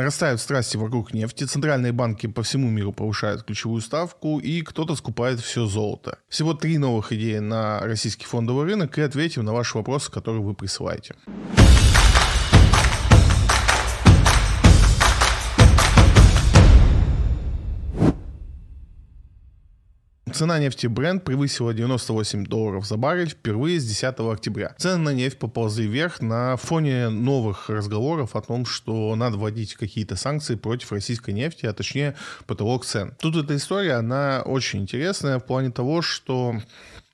Нарастают страсти вокруг нефти, центральные банки по всему миру повышают ключевую ставку, и кто-то скупает все золото. Всего три новых идеи на российский фондовый рынок, и ответим на ваши вопросы, которые вы присылаете. Цена нефти Brent превысила 98 долларов за баррель впервые с 10 октября. Цены на нефть поползли вверх на фоне новых разговоров о том, что надо вводить какие-то санкции против российской нефти, а точнее потолок цен. Тут эта история, она очень интересная в плане того, что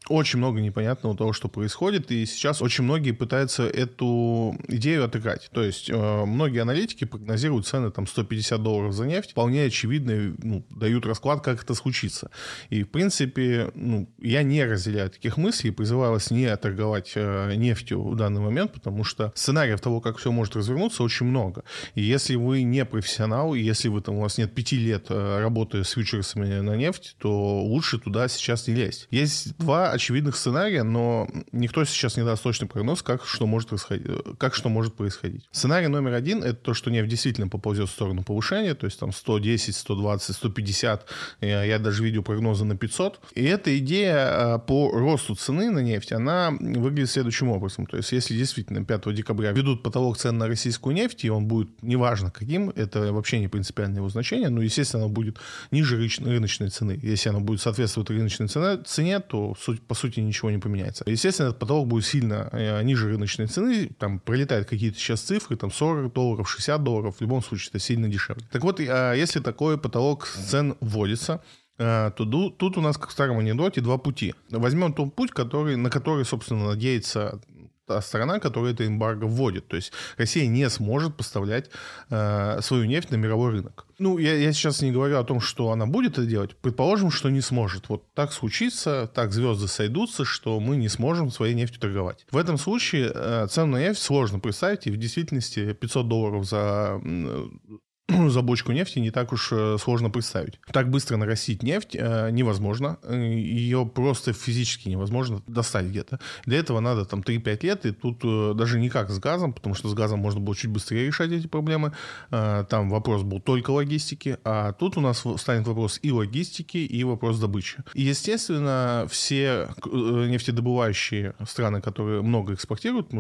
очень много непонятного того, что происходит, и сейчас очень многие пытаются эту идею отыграть. То есть э, многие аналитики прогнозируют цены там 150 долларов за нефть, вполне очевидно ну, дают расклад, как это случится. И в принципе, ну, я не разделяю таких мыслей, призываю вас не торговать э, нефтью в данный момент, потому что сценариев того, как все может развернуться, очень много. И если вы не профессионал, и если вы там у вас нет пяти лет э, работы с фьючерсами на нефть, то лучше туда сейчас не лезть. Есть два очевидных сценария, но никто сейчас не даст точный прогноз, как что может происходить. Как что может происходить. Сценарий номер один — это то, что нефть действительно поползет в сторону повышения, то есть там 110, 120, 150, я даже видел прогнозы на 500. И эта идея а, по росту цены на нефть, она выглядит следующим образом. То есть если действительно 5 декабря ведут потолок цен на российскую нефть, и он будет неважно каким, это вообще не принципиальное его значение, но, естественно, оно будет ниже рыночной цены. Если оно будет соответствовать рыночной цене, то суть по сути ничего не поменяется. Естественно, этот потолок будет сильно э, ниже рыночной цены, там пролетают какие-то сейчас цифры, там 40 долларов, 60 долларов, в любом случае это сильно дешевле. Так вот, а если такой потолок цен вводится, э, то тут у нас, как в старом анекдоте, два пути. Возьмем тот путь, который, на который, собственно, надеется та сторона, которая это эмбарго вводит. То есть Россия не сможет поставлять э, свою нефть на мировой рынок. Ну, я, я сейчас не говорю о том, что она будет это делать. Предположим, что не сможет. Вот так случится, так звезды сойдутся, что мы не сможем своей нефтью торговать. В этом случае э, цену на нефть сложно представить, и в действительности 500 долларов за за бочку нефти не так уж э, сложно представить. Так быстро нарастить нефть э, невозможно. Э, Ее просто физически невозможно достать где-то. Для этого надо там 3-5 лет, и тут э, даже не как с газом, потому что с газом можно было чуть быстрее решать эти проблемы. Э, там вопрос был только логистики, а тут у нас станет вопрос и логистики, и вопрос добычи. И, естественно, все э, нефтедобывающие страны, которые много экспортируют,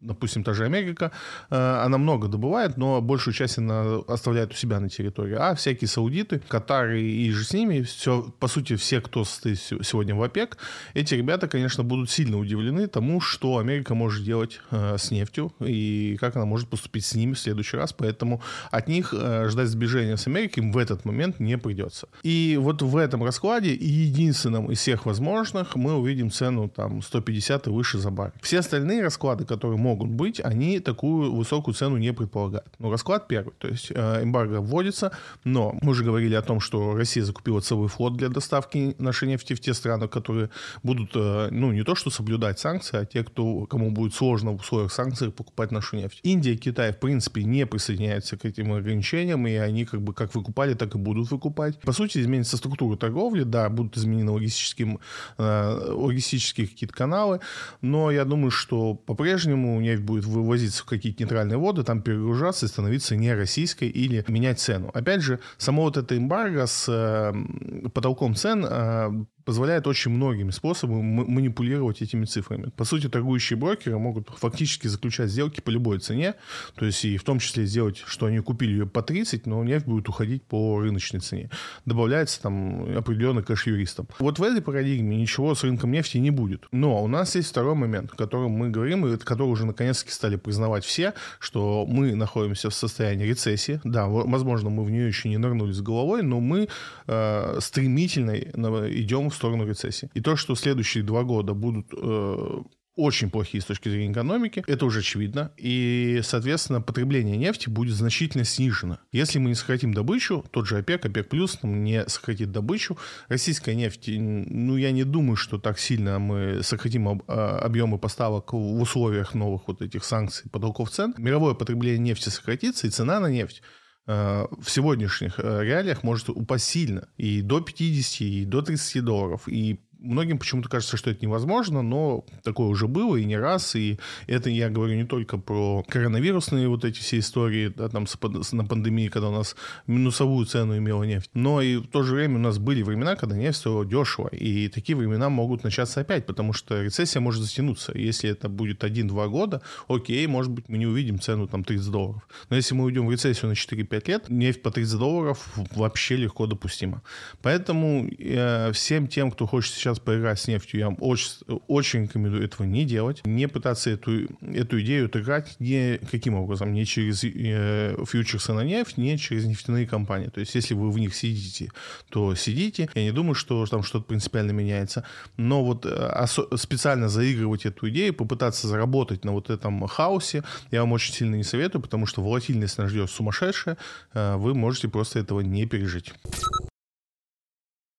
допустим, та же Америка, э, она много добывает, но большую часть она оставляют у себя на территории, а всякие саудиты, Катары и же с ними, все, по сути, все, кто стоит сегодня в ОПЕК, эти ребята, конечно, будут сильно удивлены тому, что Америка может делать э, с нефтью и как она может поступить с ними в следующий раз, поэтому от них э, ждать сближения с Америкой им в этот момент не придется. И вот в этом раскладе и единственном из всех возможных мы увидим цену там 150 и выше за бар. Все остальные расклады, которые могут быть, они такую высокую цену не предполагают. Но расклад первый, то есть э, эмбарго вводится, но мы уже говорили о том, что Россия закупила целый флот для доставки нашей нефти в те страны, которые будут, э, ну, не то что соблюдать санкции, а те, кто, кому будет сложно в условиях санкций покупать нашу нефть. Индия, Китай, в принципе, не присоединяются к этим ограничениям, и они как бы как выкупали, так и будут выкупать. По сути, изменится структура торговли, да, будут изменены логистические, э, логистические какие-то каналы, но я думаю, что по-прежнему нефть будет вывозиться в какие-то нейтральные воды, там перегружаться и становиться не российской или менять цену. Опять же, само вот это эмбарго с э, потолком цен э, позволяет очень многими способами манипулировать этими цифрами. По сути, торгующие брокеры могут фактически заключать сделки по любой цене, то есть и в том числе сделать, что они купили ее по 30, но нефть будет уходить по рыночной цене. Добавляется там определенный кэш юристам. Вот в этой парадигме ничего с рынком нефти не будет. Но у нас есть второй момент, о котором мы говорим, и который уже наконец-таки стали признавать все, что мы находимся в состоянии рецессии. Да, возможно, мы в нее еще не нырнули с головой, но мы э, стремительно идем в сторону рецессии. И то, что следующие два года будут э, очень плохие с точки зрения экономики, это уже очевидно. И, соответственно, потребление нефти будет значительно снижено. Если мы не сократим добычу, тот же ОПЕК, ОПЕК плюс не сократит добычу, российская нефть, ну, я не думаю, что так сильно мы сократим а, объемы поставок в условиях новых вот этих санкций, потолков цен. Мировое потребление нефти сократится, и цена на нефть в сегодняшних э, реалиях может упасть сильно. И до 50, и до 30 долларов. И многим почему-то кажется, что это невозможно, но такое уже было и не раз, и это я говорю не только про коронавирусные вот эти все истории, да, там с, на пандемии, когда у нас минусовую цену имела нефть, но и в то же время у нас были времена, когда нефть стоила дешево, и такие времена могут начаться опять, потому что рецессия может затянуться. Если это будет 1-2 года, окей, может быть, мы не увидим цену там 30 долларов. Но если мы уйдем в рецессию на 4-5 лет, нефть по 30 долларов вообще легко допустима. Поэтому э, всем тем, кто хочет сейчас поиграть с нефтью, я очень, очень рекомендую этого не делать, не пытаться эту, эту идею отыграть ни каким образом, не через э, фьючерсы на нефть, не через нефтяные компании. То есть, если вы в них сидите, то сидите. Я не думаю, что там что-то принципиально меняется. Но вот э, специально заигрывать эту идею, попытаться заработать на вот этом хаосе, я вам очень сильно не советую, потому что волатильность нас ждет сумасшедшая. Э, вы можете просто этого не пережить.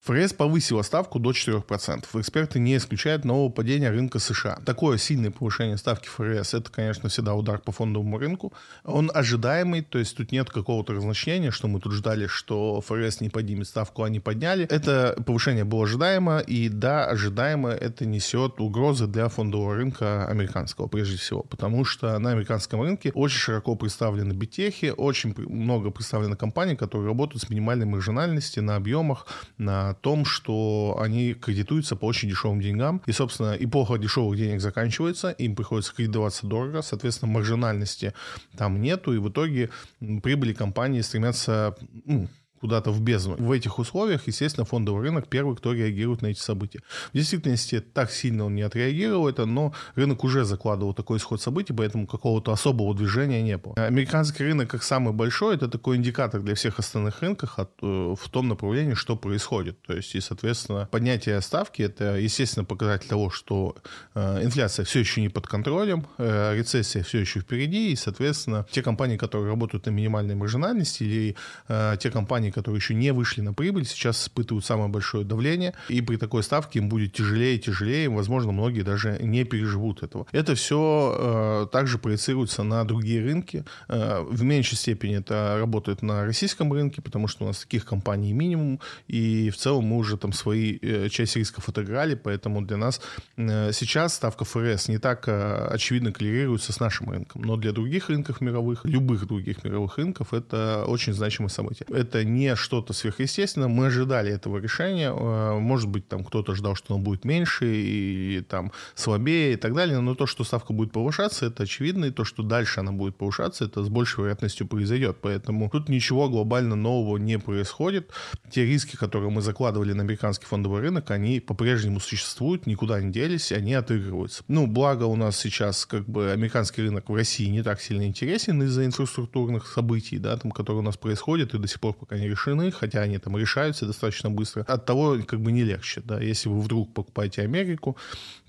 ФРС повысила ставку до 4%. Эксперты не исключают нового падения рынка США. Такое сильное повышение ставки ФРС, это, конечно, всегда удар по фондовому рынку. Он ожидаемый, то есть тут нет какого-то разночтения, что мы тут ждали, что ФРС не поднимет ставку, они подняли. Это повышение было ожидаемо, и да, ожидаемо это несет угрозы для фондового рынка американского, прежде всего, потому что на американском рынке очень широко представлены битехи, очень много представлено компаний, которые работают с минимальной маржинальностью на объемах, на том, что они кредитуются по очень дешевым деньгам. И, собственно, эпоха дешевых денег заканчивается, им приходится кредитоваться дорого, соответственно, маржинальности там нету, и в итоге прибыли компании стремятся ну, куда-то в бездну. В этих условиях, естественно, фондовый рынок первый, кто реагирует на эти события. В действительности так сильно он не отреагировал это, но рынок уже закладывал такой исход событий, поэтому какого-то особого движения не было. Американский рынок, как самый большой, это такой индикатор для всех остальных рынков от, э, в том направлении, что происходит. То есть, и, соответственно, поднятие ставки — это, естественно, показатель того, что э, инфляция все еще не под контролем, э, рецессия все еще впереди, и, соответственно, те компании, которые работают на минимальной маржинальности, или э, те компании, компаний, которые еще не вышли на прибыль, сейчас испытывают самое большое давление, и при такой ставке им будет тяжелее и тяжелее, возможно, многие даже не переживут этого. Это все э, также проецируется на другие рынки. Э, в меньшей степени это работает на российском рынке, потому что у нас таких компаний минимум, и в целом мы уже там свои э, часть рисков отыграли, поэтому для нас э, сейчас ставка ФРС не так э, очевидно коррелируется с нашим рынком, но для других рынков мировых, любых других мировых рынков, это очень значимое событие. Это не не что-то сверхъестественное. Мы ожидали этого решения. Э, может быть, там кто-то ждал, что оно будет меньше и там слабее и так далее. Но то, что ставка будет повышаться, это очевидно. И то, что дальше она будет повышаться, это с большей вероятностью произойдет. Поэтому тут ничего глобально нового не происходит. Те риски, которые мы закладывали на американский фондовый рынок, они по-прежнему существуют, никуда не делись, они отыгрываются. Ну, благо у нас сейчас как бы американский рынок в России не так сильно интересен из-за инфраструктурных событий, да, там, которые у нас происходят и до сих пор пока не решены, хотя они там решаются достаточно быстро. От того как бы не легче, да, если вы вдруг покупаете Америку,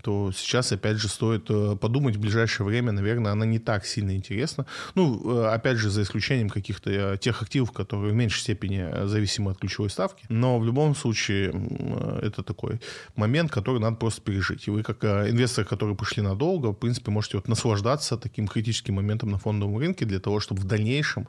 то сейчас, опять же, стоит э, подумать в ближайшее время, наверное, она не так сильно интересна. Ну, э, опять же, за исключением каких-то э, тех активов, которые в меньшей степени зависимы от ключевой ставки. Но в любом случае это такой момент, который надо просто пережить. И вы, как инвесторы, которые пришли надолго, в принципе, можете вот наслаждаться таким критическим моментом на фондовом рынке для того, чтобы в дальнейшем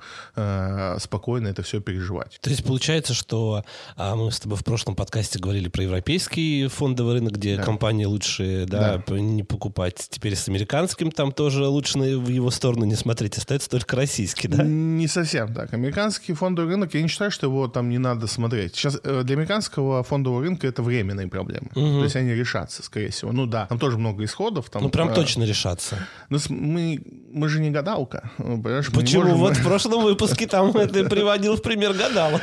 спокойно это все переживать. То есть получается, что а, мы с тобой в прошлом подкасте говорили про европейский фондовый рынок, где да. компании лучше да, да, не покупать. Теперь с американским там тоже лучше в его сторону не смотреть, остается только российский, да? Не совсем так. Американский фондовый рынок, я не считаю, что его там не надо смотреть. Сейчас э, для американского фондового рынка это временные проблемы. Угу. То есть они решатся, скорее всего. Ну да, там тоже много исходов. Там, ну прям э, точно решатся. Ну мы, мы же не гадалка. Ну, Почему? Можем... Вот в прошлом выпуске там это приводил в пример гадалок.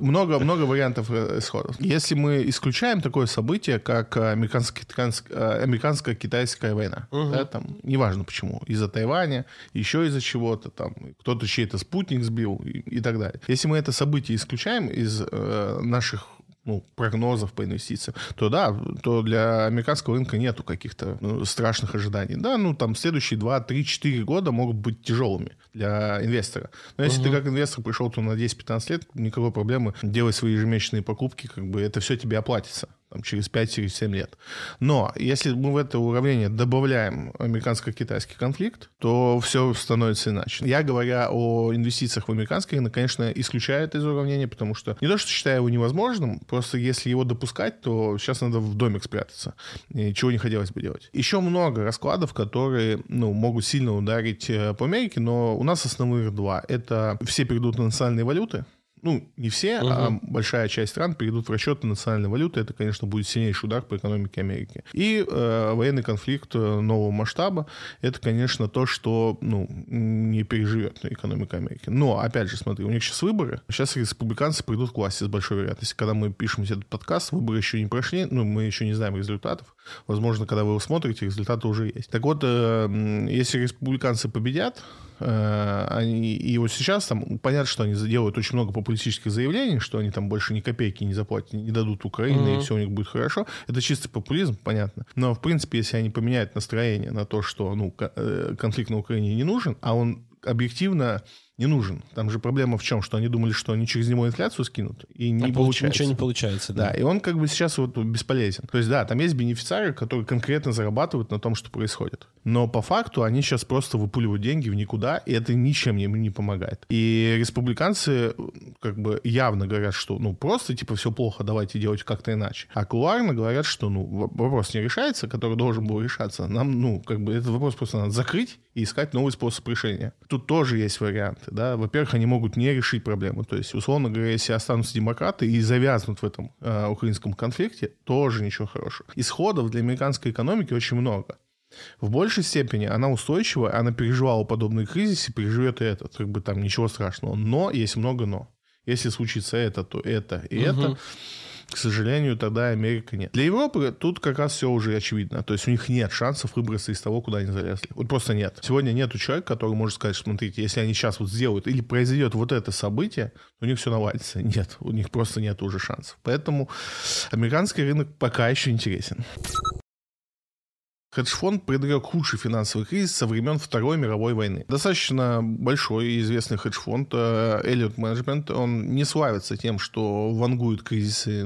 Много, много вариантов э, исходов. Если мы исключаем такое событие, как американский, Э, американско-китайская война. Угу. Да, там, неважно почему. Из-за Тайваня, еще из-за чего-то, там, кто-то чей-то спутник сбил и, и так далее. Если мы это событие исключаем из э, наших ну, прогнозов по инвестициям, то да, то для американского рынка нету каких-то ну, страшных ожиданий. Да, ну там следующие 2, 3, 4 года могут быть тяжелыми для инвестора. Но если угу. ты как инвестор пришел то на 10-15 лет, никакой проблемы делать свои ежемесячные покупки, как бы это все тебе оплатится. Там, через 5-7 лет. Но если мы в это уравнение добавляем американско-китайский конфликт, то все становится иначе. Я, говоря о инвестициях в американский рынок, конечно, исключаю это из уравнения, потому что не то, что считаю его невозможным, просто если его допускать, то сейчас надо в домик спрятаться, чего не хотелось бы делать. Еще много раскладов, которые ну, могут сильно ударить э, по Америке, но у нас основных два. Это все перейдут на национальные валюты, ну, не все, угу. а большая часть стран перейдут в расчеты национальной валюты. Это, конечно, будет сильнейший удар по экономике Америки. И э, военный конфликт э, нового масштаба — это, конечно, то, что ну, не переживет экономика Америки. Но, опять же, смотри, у них сейчас выборы. Сейчас республиканцы придут к власти с большой вероятностью. Когда мы пишем этот подкаст, выборы еще не прошли, ну, мы еще не знаем результатов. Возможно, когда вы его смотрите, результаты уже есть. Так вот, э, если республиканцы победят, э, они, и вот сейчас там понятно, что они делают очень много популистических заявлений, что они там больше ни копейки не заплатят, не дадут Украине, mm-hmm. и все у них будет хорошо. Это чистый популизм, понятно. Но, в принципе, если они поменяют настроение на то, что ну, э, конфликт на Украине не нужен, а он объективно не нужен. Там же проблема в чем, что они думали, что они через него инфляцию скинут, и не а получается. Ничего не получается, да. Да, и он как бы сейчас вот бесполезен. То есть, да, там есть бенефициары, которые конкретно зарабатывают на том, что происходит. Но по факту они сейчас просто выпуливают деньги в никуда, и это ничем им не помогает. И республиканцы как бы явно говорят, что ну просто типа все плохо, давайте делать как-то иначе. А кулуарно говорят, что ну вопрос не решается, который должен был решаться. Нам, ну, как бы этот вопрос просто надо закрыть и искать новый способ решения. Тут тоже есть варианты да, во-первых, они могут не решить проблему. То есть, условно говоря, если останутся демократы и завязнут в этом э, украинском конфликте, тоже ничего хорошего. Исходов для американской экономики очень много. В большей степени она устойчива, она переживала подобные кризисы, переживет и этот. Как бы там ничего страшного. Но есть много но. Если случится это, то это и угу. это к сожалению, тогда Америка нет. Для Европы тут как раз все уже очевидно. То есть у них нет шансов выбраться из того, куда они залезли. Вот просто нет. Сегодня нету человека, который может сказать, смотрите, если они сейчас вот сделают или произойдет вот это событие, у них все навалится. Нет, у них просто нет уже шансов. Поэтому американский рынок пока еще интересен. Хедж-фонд предрек худший финансовый кризис со времен Второй мировой войны. Достаточно большой и известный хедж-фонд э, Elliott Management, он не славится тем, что вангует кризисы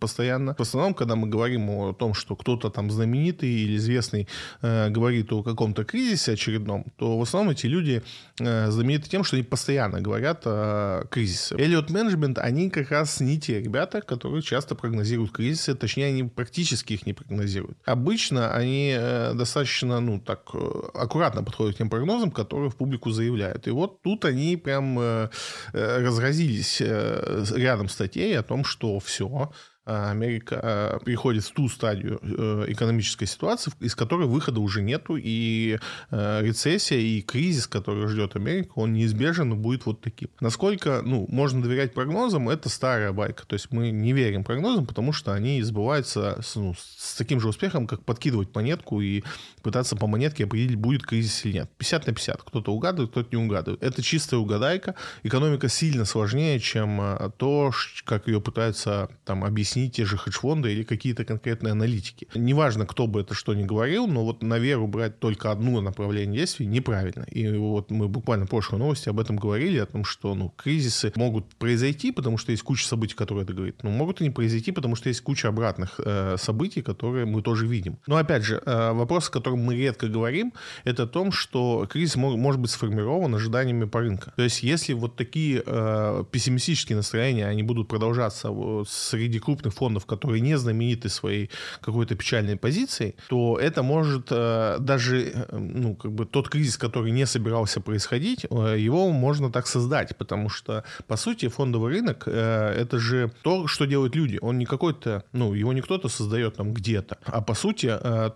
постоянно. В основном, когда мы говорим о том, что кто-то там знаменитый или известный э, говорит о каком-то кризисе очередном, то в основном эти люди э, знамениты тем, что они постоянно говорят о кризисе. Elliott Management, они как раз не те ребята, которые часто прогнозируют кризисы, точнее, они практически их не прогнозируют. Обычно они достаточно, ну, так, э, аккуратно подходят к тем прогнозам, которые в публику заявляют. И вот тут они прям э, разразились рядом статей о том, что все, Америка а, переходит в ту стадию э, экономической ситуации, из которой выхода уже нету, и э, рецессия, и кризис, который ждет Америку, он неизбежен и будет вот таким. Насколько ну, можно доверять прогнозам, это старая байка. То есть мы не верим прогнозам, потому что они сбываются с, ну, с таким же успехом, как подкидывать монетку и пытаться по монетке определить, будет кризис или нет. 50 на 50. Кто-то угадывает, кто-то не угадывает. Это чистая угадайка. Экономика сильно сложнее, чем э, то, как ее пытаются там объяснить объяснить те же хедж-фонды или какие-то конкретные аналитики. Неважно, кто бы это что ни говорил, но вот на веру брать только одно направление действий неправильно. И вот мы буквально в прошлой новости об этом говорили, о том, что ну, кризисы могут произойти, потому что есть куча событий, которые это говорит. Но могут и не произойти, потому что есть куча обратных э, событий, которые мы тоже видим. Но опять же, э, вопрос, о котором мы редко говорим, это о том, что кризис мог, может быть сформирован ожиданиями по рынку. То есть если вот такие э, пессимистические настроения, они будут продолжаться среди крупных крупных фондов, которые не знамениты своей какой-то печальной позицией, то это может э, даже, э, ну, как бы тот кризис, который не собирался происходить, э, его можно так создать, потому что, по сути, фондовый рынок это же то, что делают люди. Он не какой-то, ну, его не кто-то создает там где-то, а по сути,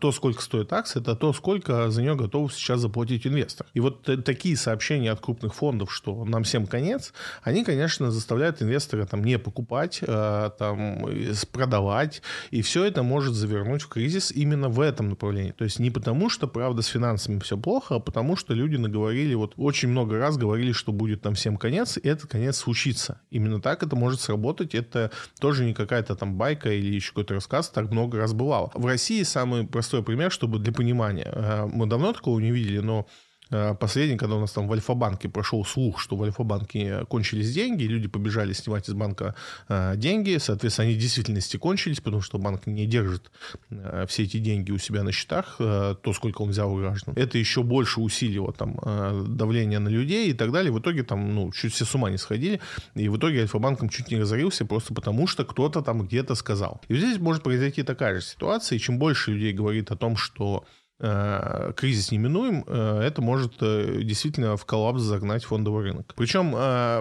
то, сколько стоит акция, это то, сколько за нее готов сейчас заплатить инвестор. И вот такие сообщения от крупных фондов, что нам всем конец, они, конечно, заставляют инвестора там не покупать, там продавать, и все это может завернуть в кризис именно в этом направлении. То есть не потому, что, правда, с финансами все плохо, а потому, что люди наговорили, вот очень много раз говорили, что будет там всем конец, и этот конец случится. Именно так это может сработать, это тоже не какая-то там байка или еще какой-то рассказ, так много раз бывало. В России самый простой пример, чтобы для понимания, э, мы давно такого не видели, но Э, последний, когда у нас там в Альфа-банке прошел слух, что в Альфа-банке кончились деньги, люди побежали снимать из банка э, деньги, соответственно, они в действительности кончились, потому что банк не держит э, все эти деньги у себя на счетах, то, сколько он взял у граждан. Это еще больше усилило там давление на людей и так далее. В итоге там, ну, чуть все с ума не сходили, и в итоге Альфа-банком чуть не разорился просто потому, что кто-то там где-то сказал. И здесь может произойти такая же ситуация, и чем больше людей говорит о том, что Э, кризис неминуем, э, это может э, действительно в коллапс загнать фондовый рынок. Причем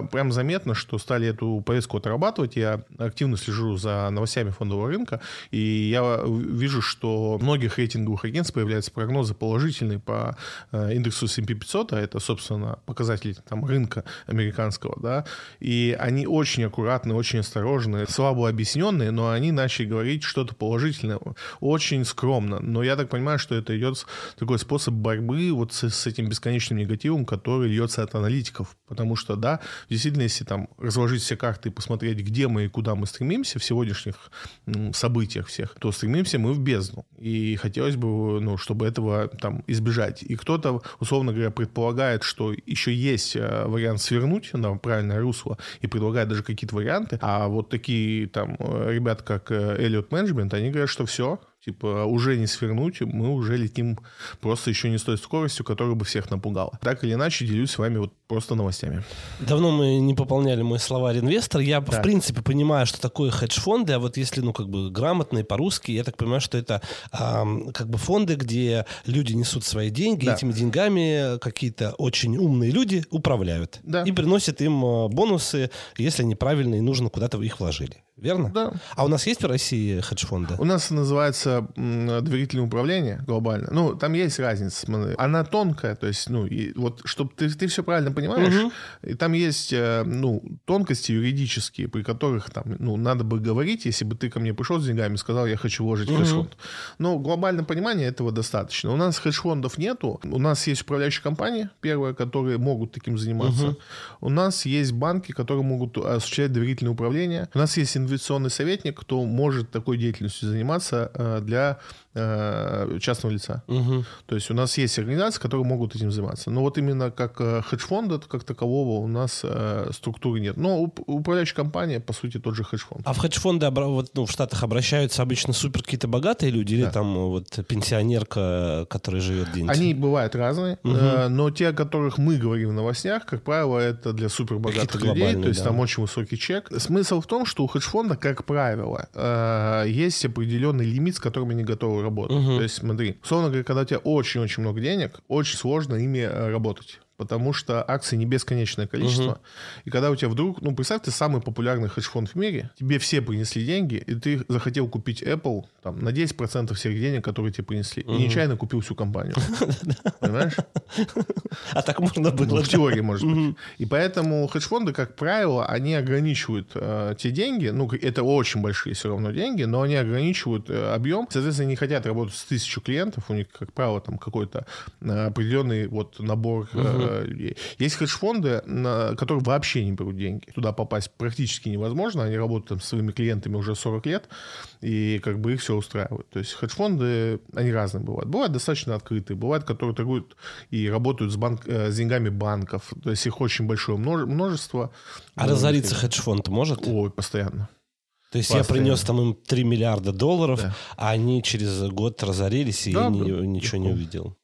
прям заметно, что стали эту повестку отрабатывать. Я активно слежу за новостями фондового рынка, и я вижу, что у многих рейтинговых агентств появляются прогнозы положительные по индексу S&P 500, а это, собственно, показатели там, рынка американского, да, и они очень аккуратные, очень осторожные, слабо объясненные, но они начали говорить что-то положительное, очень скромно. Но я так понимаю, что это идет идет такой способ борьбы вот с, с этим бесконечным негативом, который льется от аналитиков. Потому что, да, действительно, если там разложить все карты и посмотреть, где мы и куда мы стремимся в сегодняшних событиях всех, то стремимся мы в бездну. И хотелось бы, ну, чтобы этого там избежать. И кто-то, условно говоря, предполагает, что еще есть э, вариант свернуть на правильное русло и предлагает даже какие-то варианты. А вот такие там э, ребята, как э, Elliot Management, они говорят, что все, Типа уже не свернуть, мы уже летим просто еще не с той скоростью, которая бы всех напугала. Так или иначе, делюсь с вами вот просто новостями. Давно мы не пополняли мой словарь инвестор. Я, да. в принципе, понимаю, что такое хедж-фонды, а вот если, ну, как бы грамотные по-русски, я так понимаю, что это а, как бы фонды, где люди несут свои деньги, да. этими деньгами какие-то очень умные люди управляют. Да. И приносят им а, бонусы, если они правильно и нужно куда-то их вложили верно? Да. А у нас есть в России хедж-фонды? У нас называется доверительное управление глобально. Ну, там есть разница. Она тонкая, то есть, ну, и вот, чтобы ты, ты все правильно понимаешь, угу. и там есть, э, ну, тонкости юридические, при которых там, ну, надо бы говорить, если бы ты ко мне пришел с деньгами и сказал, я хочу вложить угу. хедж-фонд. Но глобальное понимание этого достаточно. У нас хедж-фондов нету. У нас есть управляющие компании, первые, которые могут таким заниматься. Угу. У нас есть банки, которые могут осуществлять доверительное управление. У нас есть инвестиционный советник, кто может такой деятельностью заниматься э, для э, частного лица. Угу. То есть у нас есть организации, которые могут этим заниматься. Но вот именно как э, хедж-фонда как такового у нас структуры нет. Но управляющая компания, по сути, тот же хедж-фонд. А в хедж-фонды вот, ну, в Штатах обращаются обычно супер какие-то богатые люди да. или там вот пенсионерка, которая живет где-нибудь? Они бывают разные, угу. но те, о которых мы говорим в новостях, как правило, это для супер богатых людей, то есть да. там очень высокий чек. Смысл в том, что у хедж фонда, как правило, э, есть определенный лимит, с которым они готовы работать. Угу. То есть, смотри, условно говоря, когда у тебя очень-очень много денег, очень сложно ими э, работать потому что акций не бесконечное количество. Угу. И когда у тебя вдруг, ну, представь, ты самый популярный хедж-фонд в мире, тебе все принесли деньги, и ты захотел купить Apple там, на 10% всех денег, которые тебе принесли. Угу. И нечаянно купил всю компанию. Понимаешь? А так можно было. Ну, в теории, может быть. И поэтому хедж-фонды, как правило, они ограничивают э, те деньги, ну, это очень большие все равно деньги, но они ограничивают э, объем. Соответственно, не хотят работать с тысячу клиентов, у них, как правило, там какой-то э, определенный вот набор э, людей. Есть хедж-фонды, которые вообще не берут деньги. Туда попасть практически невозможно. Они работают там, с своими клиентами уже 40 лет, и как бы их все устраивает. То есть хедж-фонды, они разные бывают. Бывают достаточно открытые, бывают, которые торгуют и работают с, банк, э, с деньгами банков. То есть их очень большое множество. А разориться хедж-фонд может? Ой, постоянно. То есть Постоянно. я принес там им 3 миллиарда долларов, да. а они через год разорились, и да, я да, ничего не увидел.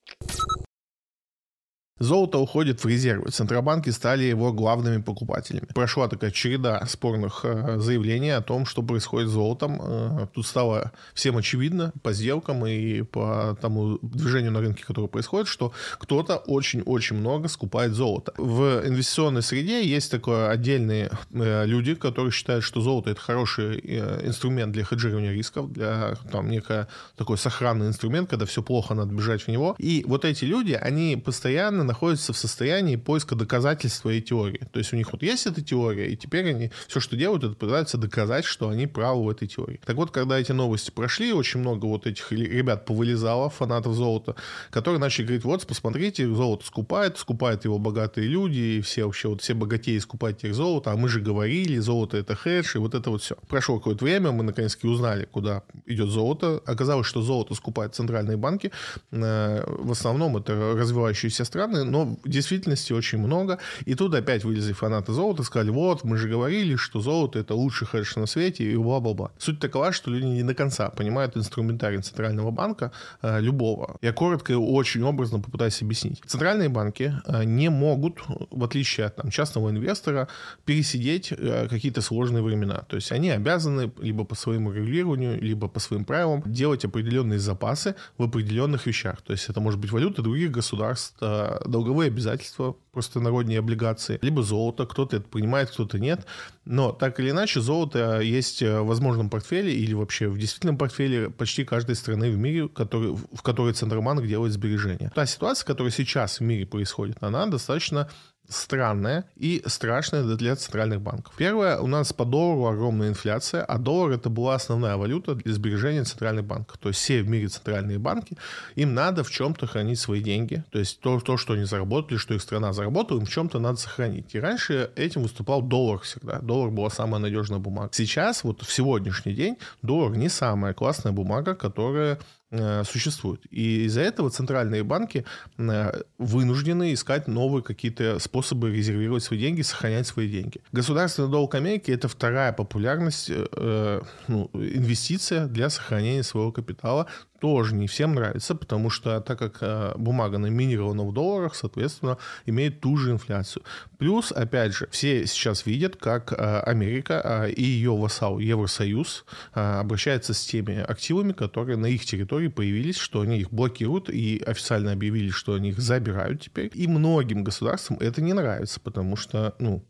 Золото уходит в резервы. Центробанки стали его главными покупателями. Прошла такая череда спорных э, заявлений о том, что происходит с золотом. Э, тут стало всем очевидно по сделкам и по тому движению на рынке, которое происходит, что кто-то очень-очень много скупает золото. В инвестиционной среде есть такое отдельные э, люди, которые считают, что золото это хороший инструмент для хеджирования рисков, для там некое такой сохранный инструмент, когда все плохо, надо бежать в него. И вот эти люди, они постоянно находятся в состоянии поиска доказательств своей теории. То есть у них вот есть эта теория, и теперь они все, что делают, это пытаются доказать, что они правы в этой теории. Так вот, когда эти новости прошли, очень много вот этих ребят повылезало, фанатов золота, которые начали говорить, вот, посмотрите, золото скупает, скупают его богатые люди, и все вообще, вот все богатеи скупают их золото, а мы же говорили, золото это хедж, и вот это вот все. Прошло какое-то время, мы наконец-таки узнали, куда идет золото. Оказалось, что золото скупают центральные банки. Э, в основном это развивающиеся страны, но в действительности очень много. И тут опять вылезли фанаты золота, сказали, вот, мы же говорили, что золото это лучший хедж на свете, и бла-бла-бла. Суть такова, что люди не до конца понимают инструментарий Центрального банка э, любого. Я коротко и очень образно попытаюсь объяснить. Центральные банки э, не могут, в отличие от там, частного инвестора, пересидеть э, какие-то сложные времена. То есть они обязаны либо по своему регулированию, либо по своим правилам делать определенные запасы в определенных вещах. То есть это может быть валюта других государств, э, долговые обязательства, просто народные облигации, либо золото. Кто-то это принимает, кто-то нет. Но так или иначе, золото есть в возможном портфеле или вообще в действительном портфеле почти каждой страны в мире, который, в которой Центробанк делает сбережения. Та ситуация, которая сейчас в мире происходит, она достаточно странная и страшная для центральных банков. Первое, у нас по доллару огромная инфляция, а доллар это была основная валюта для сбережения центральных банков. То есть все в мире центральные банки, им надо в чем-то хранить свои деньги. То есть то, то, что они заработали, что их страна заработала, им в чем-то надо сохранить. И раньше этим выступал доллар всегда. Доллар была самая надежная бумага. Сейчас, вот в сегодняшний день, доллар не самая классная бумага, которая Э, существует. И из-за этого центральные банки э, вынуждены искать новые какие-то способы резервировать свои деньги, сохранять свои деньги. Государственный долг Америки – это вторая популярность, э, ну, инвестиция для сохранения своего капитала тоже не всем нравится, потому что так как э, бумага номинирована в долларах, соответственно, имеет ту же инфляцию. Плюс, опять же, все сейчас видят, как э, Америка э, и ее вассал Евросоюз обращается с теми активами, которые на их территории появились, что они их блокируют и официально объявили, что они их забирают теперь. И многим государствам это не нравится, потому что, ну,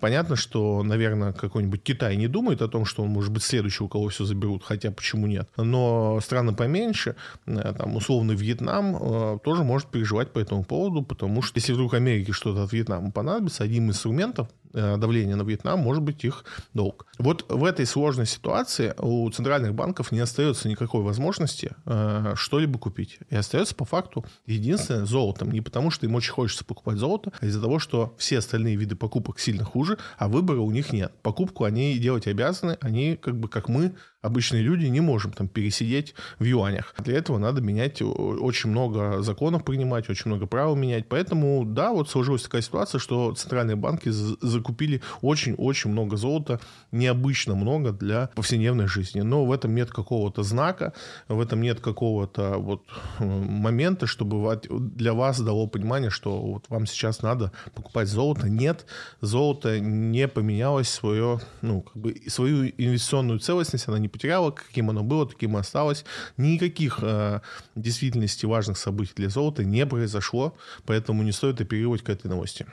Понятно, что, наверное, какой-нибудь Китай не думает о том, что он может быть следующий, у кого все заберут, хотя почему нет. Но страны поменьше, э, там, условно, Вьетнам э, тоже может переживать по этому поводу, потому что если вдруг Америке что-то от Вьетнама понадобится, одним из инструментов давления на Вьетнам может быть их долг. Вот в этой сложной ситуации у центральных банков не остается никакой возможности э, что-либо купить. И остается по факту единственное золотом. Не потому, что им очень хочется покупать золото, а из-за того, что все остальные виды покупок сильно хуже, а выбора у них нет. Покупку они делать обязаны, они как бы как мы обычные люди не можем там пересидеть в юанях. Для этого надо менять очень много законов принимать, очень много правил менять. Поэтому, да, вот сложилась такая ситуация, что центральные банки закупили очень-очень много золота, необычно много для повседневной жизни. Но в этом нет какого-то знака, в этом нет какого-то вот момента, чтобы для вас дало понимание, что вот вам сейчас надо покупать золото. Нет, золото не поменялось свое, ну, как бы свою инвестиционную целостность, она не потеряла, каким оно было, таким и осталось. Никаких э, действительности важных событий для золота не произошло, поэтому не стоит оперировать к этой новости.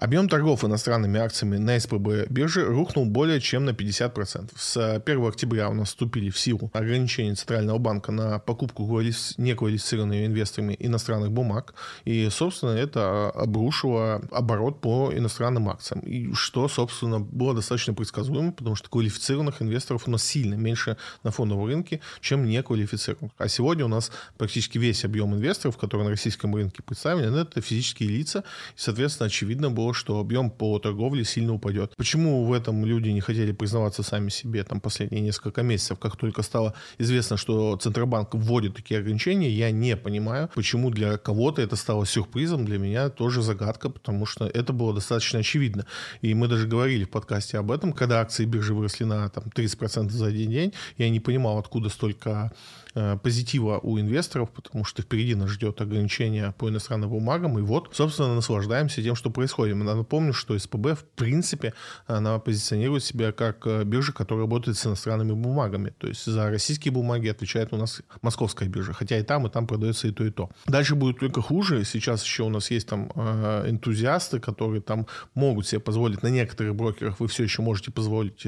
Объем торгов иностранными акциями на СПБ бирже рухнул более чем на 50%. С 1 октября у нас вступили в силу ограничения Центрального банка на покупку неквалифицированными инвесторами иностранных бумаг. И, собственно, это обрушило оборот по иностранным акциям. И что, собственно, было достаточно предсказуемо, потому что квалифицированных инвесторов у нас сильно меньше на фондовом рынке, чем неквалифицированных. А сегодня у нас практически весь объем инвесторов, которые на российском рынке представлены, это физические лица. И, соответственно, очевидно было, что объем по торговле сильно упадет. Почему в этом люди не хотели признаваться сами себе там последние несколько месяцев, как только стало известно, что Центробанк вводит такие ограничения, я не понимаю, почему для кого-то это стало сюрпризом, для меня тоже загадка, потому что это было достаточно очевидно. И мы даже говорили в подкасте об этом, когда акции биржи выросли на там, 30% за один день, я не понимал, откуда столько Э, позитива у инвесторов, потому что впереди нас ждет ограничение по иностранным бумагам, и вот, собственно, наслаждаемся тем, что происходит. Напомню, что СПБ, в принципе, она позиционирует себя как э, биржа, которая работает с иностранными бумагами. То есть за российские бумаги отвечает у нас московская биржа, хотя и там, и там продается и то, и то. Дальше будет только хуже. Сейчас еще у нас есть там э, энтузиасты, которые там могут себе позволить, на некоторых брокерах вы все еще можете позволить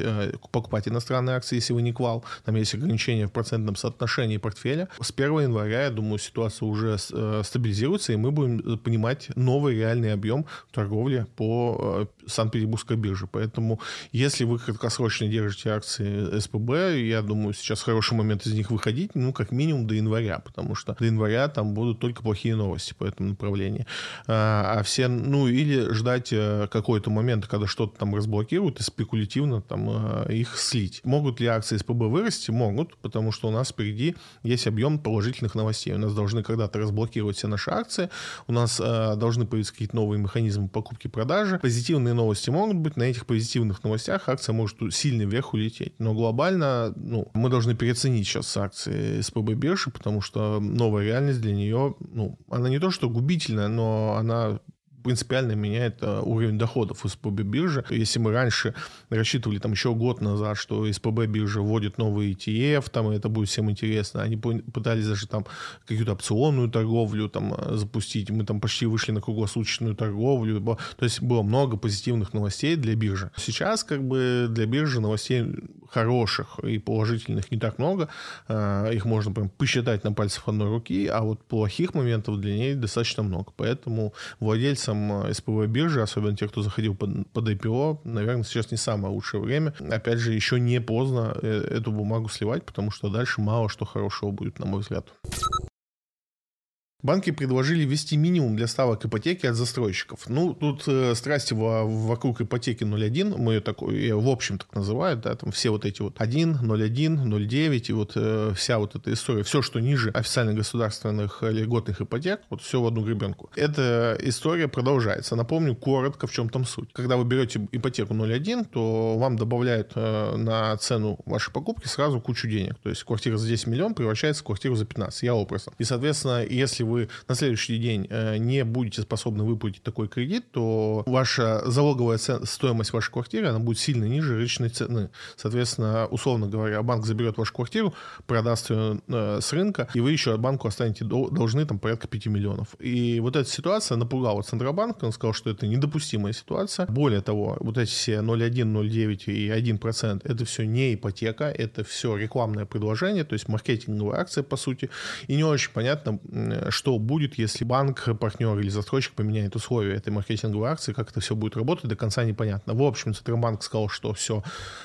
покупать иностранные акции, если вы не квал. Там есть ограничения в процентном соотношении портфеля. С 1 января, я думаю, ситуация уже э, стабилизируется, и мы будем понимать новый реальный объем торговли по э, Санкт-Петербургской бирже. Поэтому, если вы краткосрочно держите акции СПБ, я думаю, сейчас хороший момент из них выходить, ну, как минимум до января, потому что до января там будут только плохие новости по этому направлению. А, а все, ну, или ждать э, какой-то момент, когда что-то там разблокируют и спекулятивно там их слить. Могут ли акции СПБ вырасти? Могут, потому что у нас впереди есть объем положительных новостей. У нас должны когда-то разблокировать все наши акции, у нас э, должны появиться какие-то новые механизмы покупки-продажи. Позитивные новости могут быть, на этих позитивных новостях акция может сильно вверх улететь. Но глобально ну, мы должны переоценить сейчас акции СПБ биржи, потому что новая реальность для нее, ну, она не то что губительная, но она принципиально меняет э, уровень доходов СПБ биржи. Если мы раньше рассчитывали там еще год назад, что СПБ биржа вводит новый ETF, там и это будет всем интересно, они пытались даже там какую-то опционную торговлю там э, запустить, мы там почти вышли на круглосуточную торговлю, то есть было много позитивных новостей для биржи. Сейчас как бы для биржи новостей хороших и положительных не так много, э, их можно прям посчитать на пальцах одной руки, а вот плохих моментов для ней достаточно много, поэтому владельцы владельцам э, СПБ биржи, особенно те, кто заходил под, под IPO, наверное, сейчас не самое лучшее время. Опять же, еще не поздно э, эту бумагу сливать, потому что дальше мало что хорошего будет, на мой взгляд. Банки предложили ввести минимум для ставок ипотеки от застройщиков. Ну, тут э, страсти во, вокруг ипотеки 0.1, мы ее такой, ее в общем так называют, да, там все вот эти вот 1, 0.1, 0.9 и вот э, вся вот эта история, все, что ниже официальных государственных льготных ипотек, вот все в одну гребенку. Эта история продолжается. Напомню коротко, в чем там суть. Когда вы берете ипотеку 0.1, то вам добавляют э, на цену вашей покупки сразу кучу денег. То есть квартира за 10 миллионов превращается в квартиру за 15. Я образом. И, соответственно, если вы на следующий день э, не будете способны выплатить такой кредит, то ваша залоговая стоимость вашей квартиры, она будет сильно ниже рыночной цены. Соответственно, условно говоря, банк заберет вашу квартиру, продаст ее э, с рынка, и вы еще банку останете должны там порядка 5 миллионов. И вот эта ситуация напугала Центробанк, он сказал, что это недопустимая ситуация. Более того, вот эти все 0,1, 0,9 и 1% это все не ипотека, это все рекламное предложение, то есть маркетинговая акция, по сути, и не очень понятно, что будет, если банк, партнер или застройщик поменяет условия этой маркетинговой акции, как это все будет работать, до конца непонятно. В общем, Центробанк сказал, что все,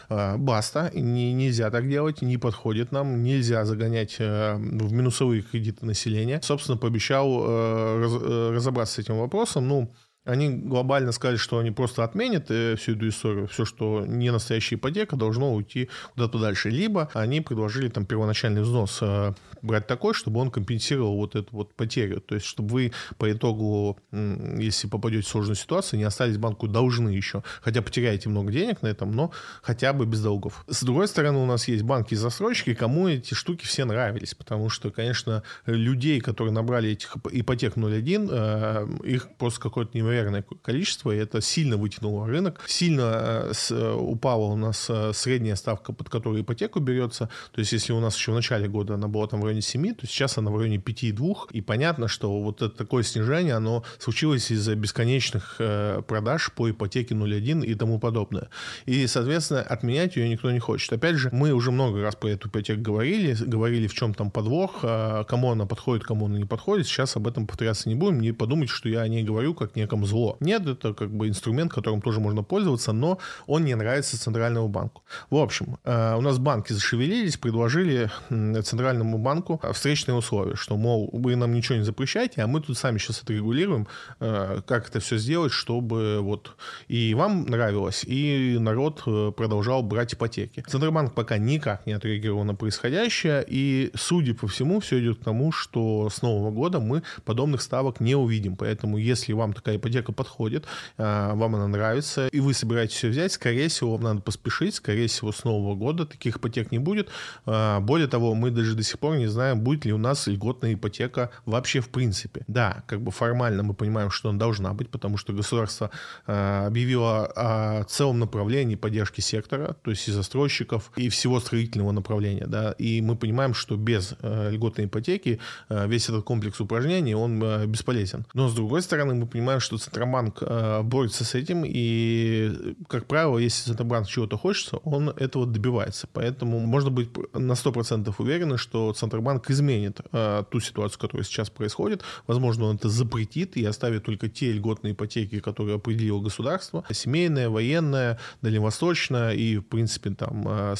э, баста, не, нельзя так делать, не подходит нам, нельзя загонять э, в минусовые кредиты населения. Собственно, пообещал э, раз, разобраться с этим вопросом. Ну, они глобально сказали, что они просто отменят э, всю эту историю, все, что не настоящая ипотека, должно уйти куда-то дальше. Либо они предложили там первоначальный взнос э, брать такой, чтобы он компенсировал вот эту вот потерю. То есть, чтобы вы по итогу, если попадете в сложную ситуацию, не остались банку должны еще. Хотя потеряете много денег на этом, но хотя бы без долгов. С другой стороны, у нас есть банки и застройщики, кому эти штуки все нравились. Потому что, конечно, людей, которые набрали этих ипотек 0.1, э, их просто какое-то невероятное неимоверное количество, и это сильно вытянуло рынок. Сильно э, упала у нас э, средняя ставка, под которую ипотеку берется. То есть, если у нас еще в начале года она была там в районе 7, то сейчас она в районе 5,2. И понятно, что вот это такое снижение, оно случилось из-за бесконечных э, продаж по ипотеке 0,1 и тому подобное. И, соответственно, отменять ее никто не хочет. Опять же, мы уже много раз по эту ипотеку говорили, говорили, в чем там подвох, кому она подходит, кому она не подходит. Сейчас об этом повторяться не будем. Не подумайте, что я о ней говорю как неком зло. Нет, это как бы инструмент, которым тоже можно пользоваться, но он не нравится Центральному банку. В общем, э, у нас банки зашевелились, предложили Центральному банку встречные условия, что, мол, вы нам ничего не запрещаете, а мы тут сами сейчас отрегулируем, э, как это все сделать, чтобы вот и вам нравилось, и народ э, продолжал брать ипотеки. Центробанк пока никак не отреагировал на происходящее, и, судя по всему, все идет к тому, что с Нового года мы подобных ставок не увидим. Поэтому, если вам такая ипотека ипотека подходит, а, вам она нравится, и вы собираетесь все взять, скорее всего, вам надо поспешить, скорее всего, с Нового года таких ипотек не будет. А, более того, мы даже до сих пор не знаем, будет ли у нас льготная ипотека вообще в принципе. Да, как бы формально мы понимаем, что она должна быть, потому что государство а, объявило о целом направлении поддержки сектора, то есть и застройщиков, и всего строительного направления, да, и мы понимаем, что без э, льготной ипотеки э, весь этот комплекс упражнений, он э, бесполезен. Но, с другой стороны, мы понимаем, что Центробанк э, борется с этим, и, как правило, если Центробанк чего-то хочется, он этого добивается. Поэтому можно быть на 100% уверены, что Центробанк изменит э, ту ситуацию, которая сейчас происходит. Возможно, он это запретит и оставит только те льготные ипотеки, которые определило государство. Семейная, военная, дальневосточная и, в принципе, там э,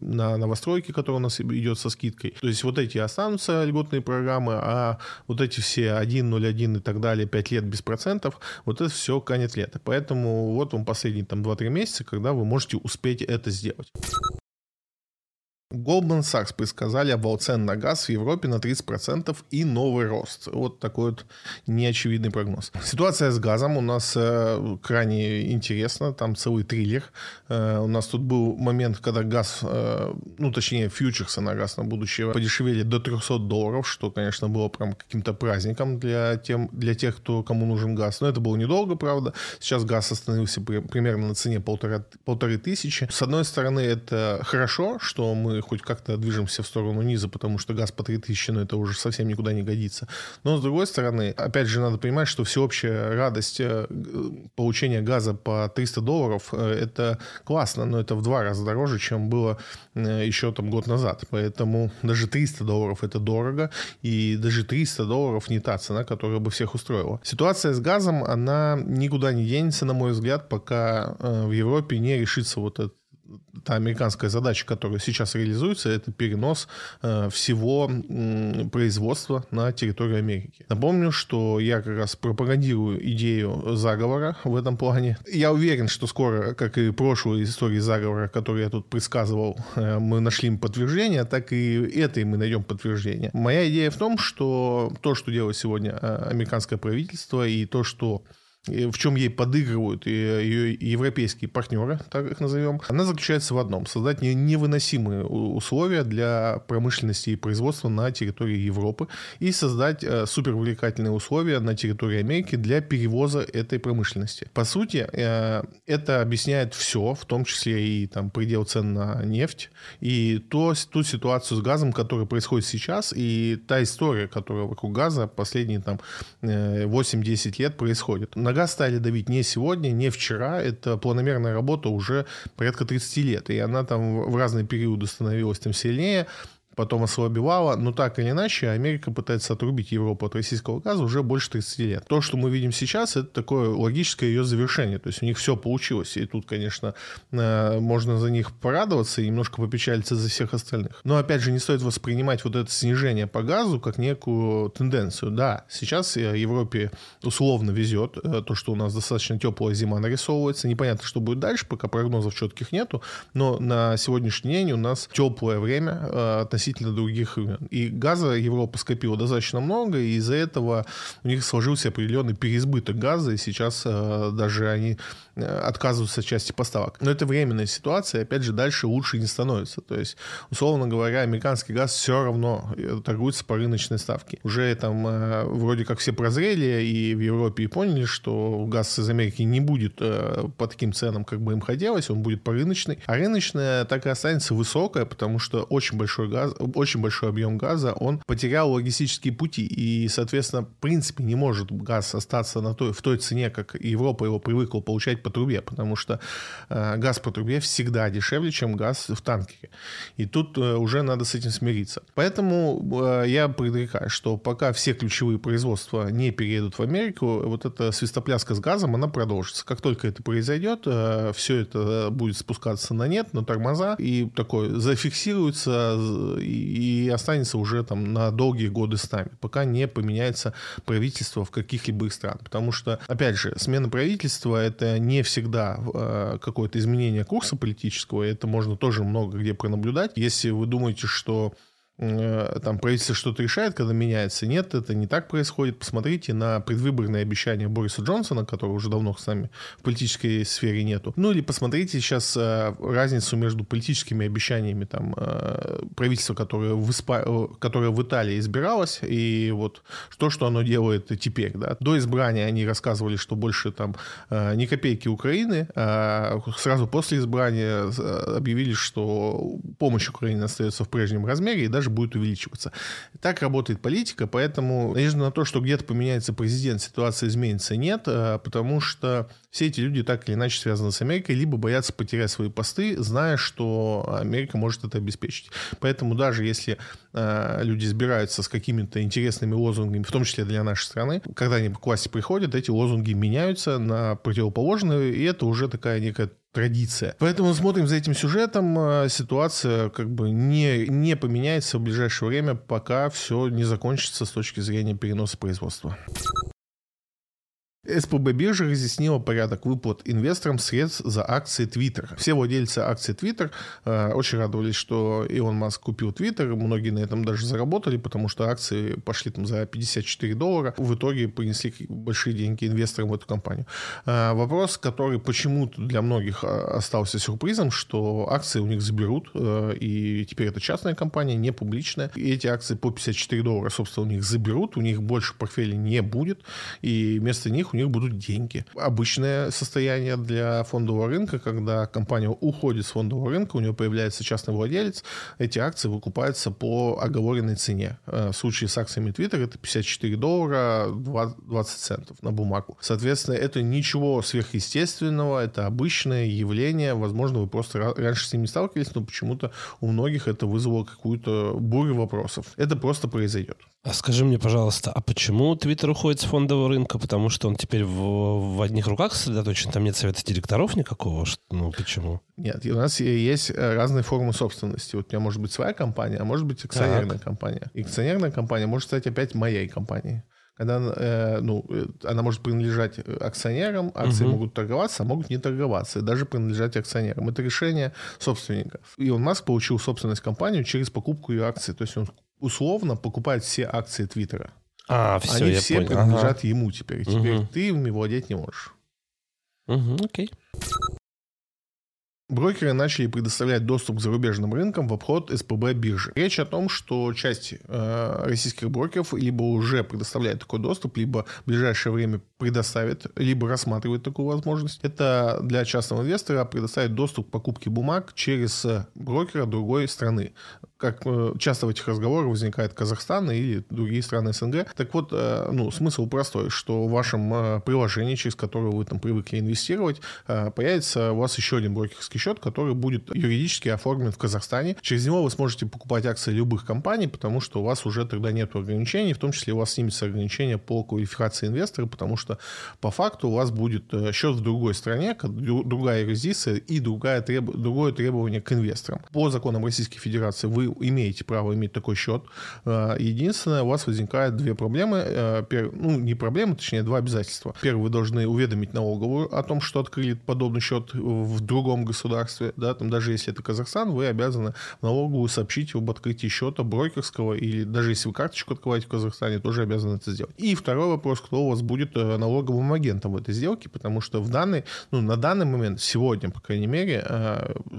на новостройки, которые у нас идет со скидкой. То есть вот эти останутся льготные программы, а вот эти все 1.01 и так далее, 5 лет без процентов, процентов, вот это все канет лето. Поэтому вот вам последние там 2-3 месяца, когда вы можете успеть это сделать. Goldman Sachs предсказали обвал цен на газ в Европе на 30% и новый рост. Вот такой вот неочевидный прогноз. Ситуация с газом у нас э, крайне интересна. Там целый триллер. Э, у нас тут был момент, когда газ, э, ну точнее фьючерсы на газ на будущее подешевели до 300 долларов, что, конечно, было прям каким-то праздником для, тем, для тех, кто, кому нужен газ. Но это было недолго, правда. Сейчас газ остановился при, примерно на цене полтора, полторы тысячи. С одной стороны, это хорошо, что мы хоть как-то движемся в сторону низа, потому что газ по 3000, ну, это уже совсем никуда не годится. Но, с другой стороны, опять же, надо понимать, что всеобщая радость э, получения газа по 300 долларов, э, это классно, но это в два раза дороже, чем было э, еще там год назад. Поэтому даже 300 долларов это дорого, и даже 300 долларов не та цена, которая бы всех устроила. Ситуация с газом, она никуда не денется, на мой взгляд, пока в Европе не решится вот этот та американская задача, которая сейчас реализуется, это перенос э, всего производства на территорию Америки. Напомню, что я как раз пропагандирую идею заговора в этом плане. Я уверен, что скоро, как и прошлые истории заговора, которые я тут предсказывал, э, мы нашли подтверждение, так и этой мы найдем подтверждение. Моя идея в том, что то, что делает сегодня э, американское правительство и то, что в чем ей подыгрывают ее европейские партнеры, так их назовем, она заключается в одном. Создать невыносимые условия для промышленности и производства на территории Европы и создать э, супервлекательные условия на территории Америки для перевоза этой промышленности. По сути, э, это объясняет все, в том числе и там, предел цен на нефть, и то, ту ситуацию с газом, которая происходит сейчас, и та история, которая вокруг газа последние там 8-10 э, лет происходит. На газ стали давить не сегодня, не вчера. Это планомерная работа уже порядка 30 лет. И она там в разные периоды становилась там сильнее потом ослабевала, но так или иначе Америка пытается отрубить Европу от российского газа уже больше 30 лет. То, что мы видим сейчас, это такое логическое ее завершение, то есть у них все получилось, и тут, конечно, э, можно за них порадоваться и немножко попечалиться за всех остальных. Но, опять же, не стоит воспринимать вот это снижение по газу как некую тенденцию. Да, сейчас э, Европе условно везет, э, то, что у нас достаточно теплая зима нарисовывается, непонятно, что будет дальше, пока прогнозов четких нету, но на сегодняшний день у нас теплое время относительно относительно других времен. И газа Европа скопила достаточно много, и из-за этого у них сложился определенный переизбыток газа, и сейчас э, даже они э, отказываются от части поставок. Но это временная ситуация, и опять же, дальше лучше не становится. То есть, условно говоря, американский газ все равно э, торгуется по рыночной ставке. Уже там э, вроде как все прозрели и в Европе и поняли, что газ из Америки не будет э, по таким ценам, как бы им хотелось, он будет по рыночной. А рыночная так и останется высокая, потому что очень большой газ, очень большой объем газа, он потерял логистические пути. И, соответственно, в принципе, не может газ остаться на той, в той цене, как Европа его привыкла получать по трубе, потому что э, газ по трубе всегда дешевле, чем газ в танкере. И тут э, уже надо с этим смириться. Поэтому э, я предрекаю, что пока все ключевые производства не переедут в Америку, вот эта свистопляска с газом, она продолжится. Как только это произойдет, э, все это будет спускаться на нет, на тормоза, и такое зафиксируется и, останется уже там на долгие годы с нами, пока не поменяется правительство в каких-либо стран. Потому что, опять же, смена правительства — это не всегда э, какое-то изменение курса политического, это можно тоже много где пронаблюдать. Если вы думаете, что там правительство что-то решает, когда меняется. Нет, это не так происходит. Посмотрите на предвыборные обещания Бориса Джонсона, которого уже давно с нами в политической сфере нету. Ну или посмотрите сейчас э, разницу между политическими обещаниями там э, правительства, которое в, Испа... которое в Италии избиралось, и вот то, что оно делает теперь. Да. До избрания они рассказывали, что больше там ни копейки Украины, а сразу после избрания объявили, что помощь Украине остается в прежнем размере, и даже даже будет увеличиваться. Так работает политика, поэтому надежда на то, что где-то поменяется президент, ситуация изменится, нет, а, потому что все эти люди так или иначе связаны с Америкой, либо боятся потерять свои посты, зная, что Америка может это обеспечить. Поэтому даже если э, люди избираются с какими-то интересными лозунгами, в том числе для нашей страны, когда они к власти приходят, эти лозунги меняются на противоположные, и это уже такая некая традиция. Поэтому смотрим за этим сюжетом. А, ситуация как бы не, не поменяется в ближайшее время, пока все не закончится с точки зрения переноса производства. СПБ биржа разъяснила порядок выплат инвесторам средств за акции Twitter. Все владельцы акций Twitter э, очень радовались, что Илон Маск купил Twitter. Многие на этом даже заработали, потому что акции пошли там за 54 доллара. В итоге принесли большие деньги инвесторам в эту компанию. Э, вопрос, который почему-то для многих э, остался сюрпризом, что акции у них заберут, э, и теперь это частная компания, не публичная. И эти акции по 54 доллара, собственно, у них заберут, у них больше портфеля не будет, и вместо них у них будут деньги. Обычное состояние для фондового рынка, когда компания уходит с фондового рынка, у нее появляется частный владелец, эти акции выкупаются по оговоренной цене. Э, в случае с акциями Twitter это 54 доллара 20 центов на бумагу. Соответственно, это ничего сверхъестественного, это обычное явление. Возможно, вы просто раньше с ним не сталкивались, но почему-то у многих это вызвало какую-то бурю вопросов. Это просто произойдет. А скажи мне, пожалуйста, а почему Твиттер уходит с фондового рынка? Потому что он теперь в, в одних руках сосредоточен, там нет совета директоров никакого? Ну, почему? Нет, у нас есть э, разные формы собственности. Вот у меня может быть своя компания, а может быть акционерная так. компания. И акционерная компания может стать опять моей компанией когда э, ну, э, она может принадлежать акционерам, акции угу. могут торговаться, а могут не торговаться, и даже принадлежать акционерам. Это решение собственника. Илон Маск получил собственность компании через покупку ее акций. То есть он условно покупает все акции Твиттера. А, все, Они я все понял. принадлежат ага. ему теперь. Теперь угу. ты ими владеть не можешь. Угу, окей. Брокеры начали предоставлять доступ к зарубежным рынкам в обход СПБ биржи. Речь о том, что часть э, российских брокеров либо уже предоставляет такой доступ, либо в ближайшее время предоставит, либо рассматривает такую возможность. Это для частного инвестора предоставить доступ к покупке бумаг через брокера другой страны как э, часто в этих разговорах возникает Казахстан или другие страны СНГ. Так вот, э, ну, смысл простой, что в вашем э, приложении, через которое вы там привыкли инвестировать, появится у вас еще один брокерский счет, который будет юридически оформлен в Казахстане. Через него вы сможете покупать акции любых компаний, потому что у вас уже тогда нет ограничений, в том числе у вас снимется ограничение по квалификации инвестора, потому что по факту у вас будет счет в другой стране, другая юрисдикция и другая треб... другое требование к инвесторам. По законам Российской Федерации вы имеете право иметь такой счет. Э, единственное, у вас возникает две проблемы. Э, ну, не проблемы, точнее, два обязательства. Первое, вы должны уведомить налоговую о том, что открыли подобный счет в другом государстве. Да, там, даже если это Казахстан, вы обязаны налоговую сообщить об открытии счета брокерского, или даже если вы карточку открываете в Казахстане, тоже обязаны это сделать. И второй вопрос, кто у вас будет э, налоговым агентом в этой сделке, потому что в данный, ну, на данный момент, сегодня, по крайней мере,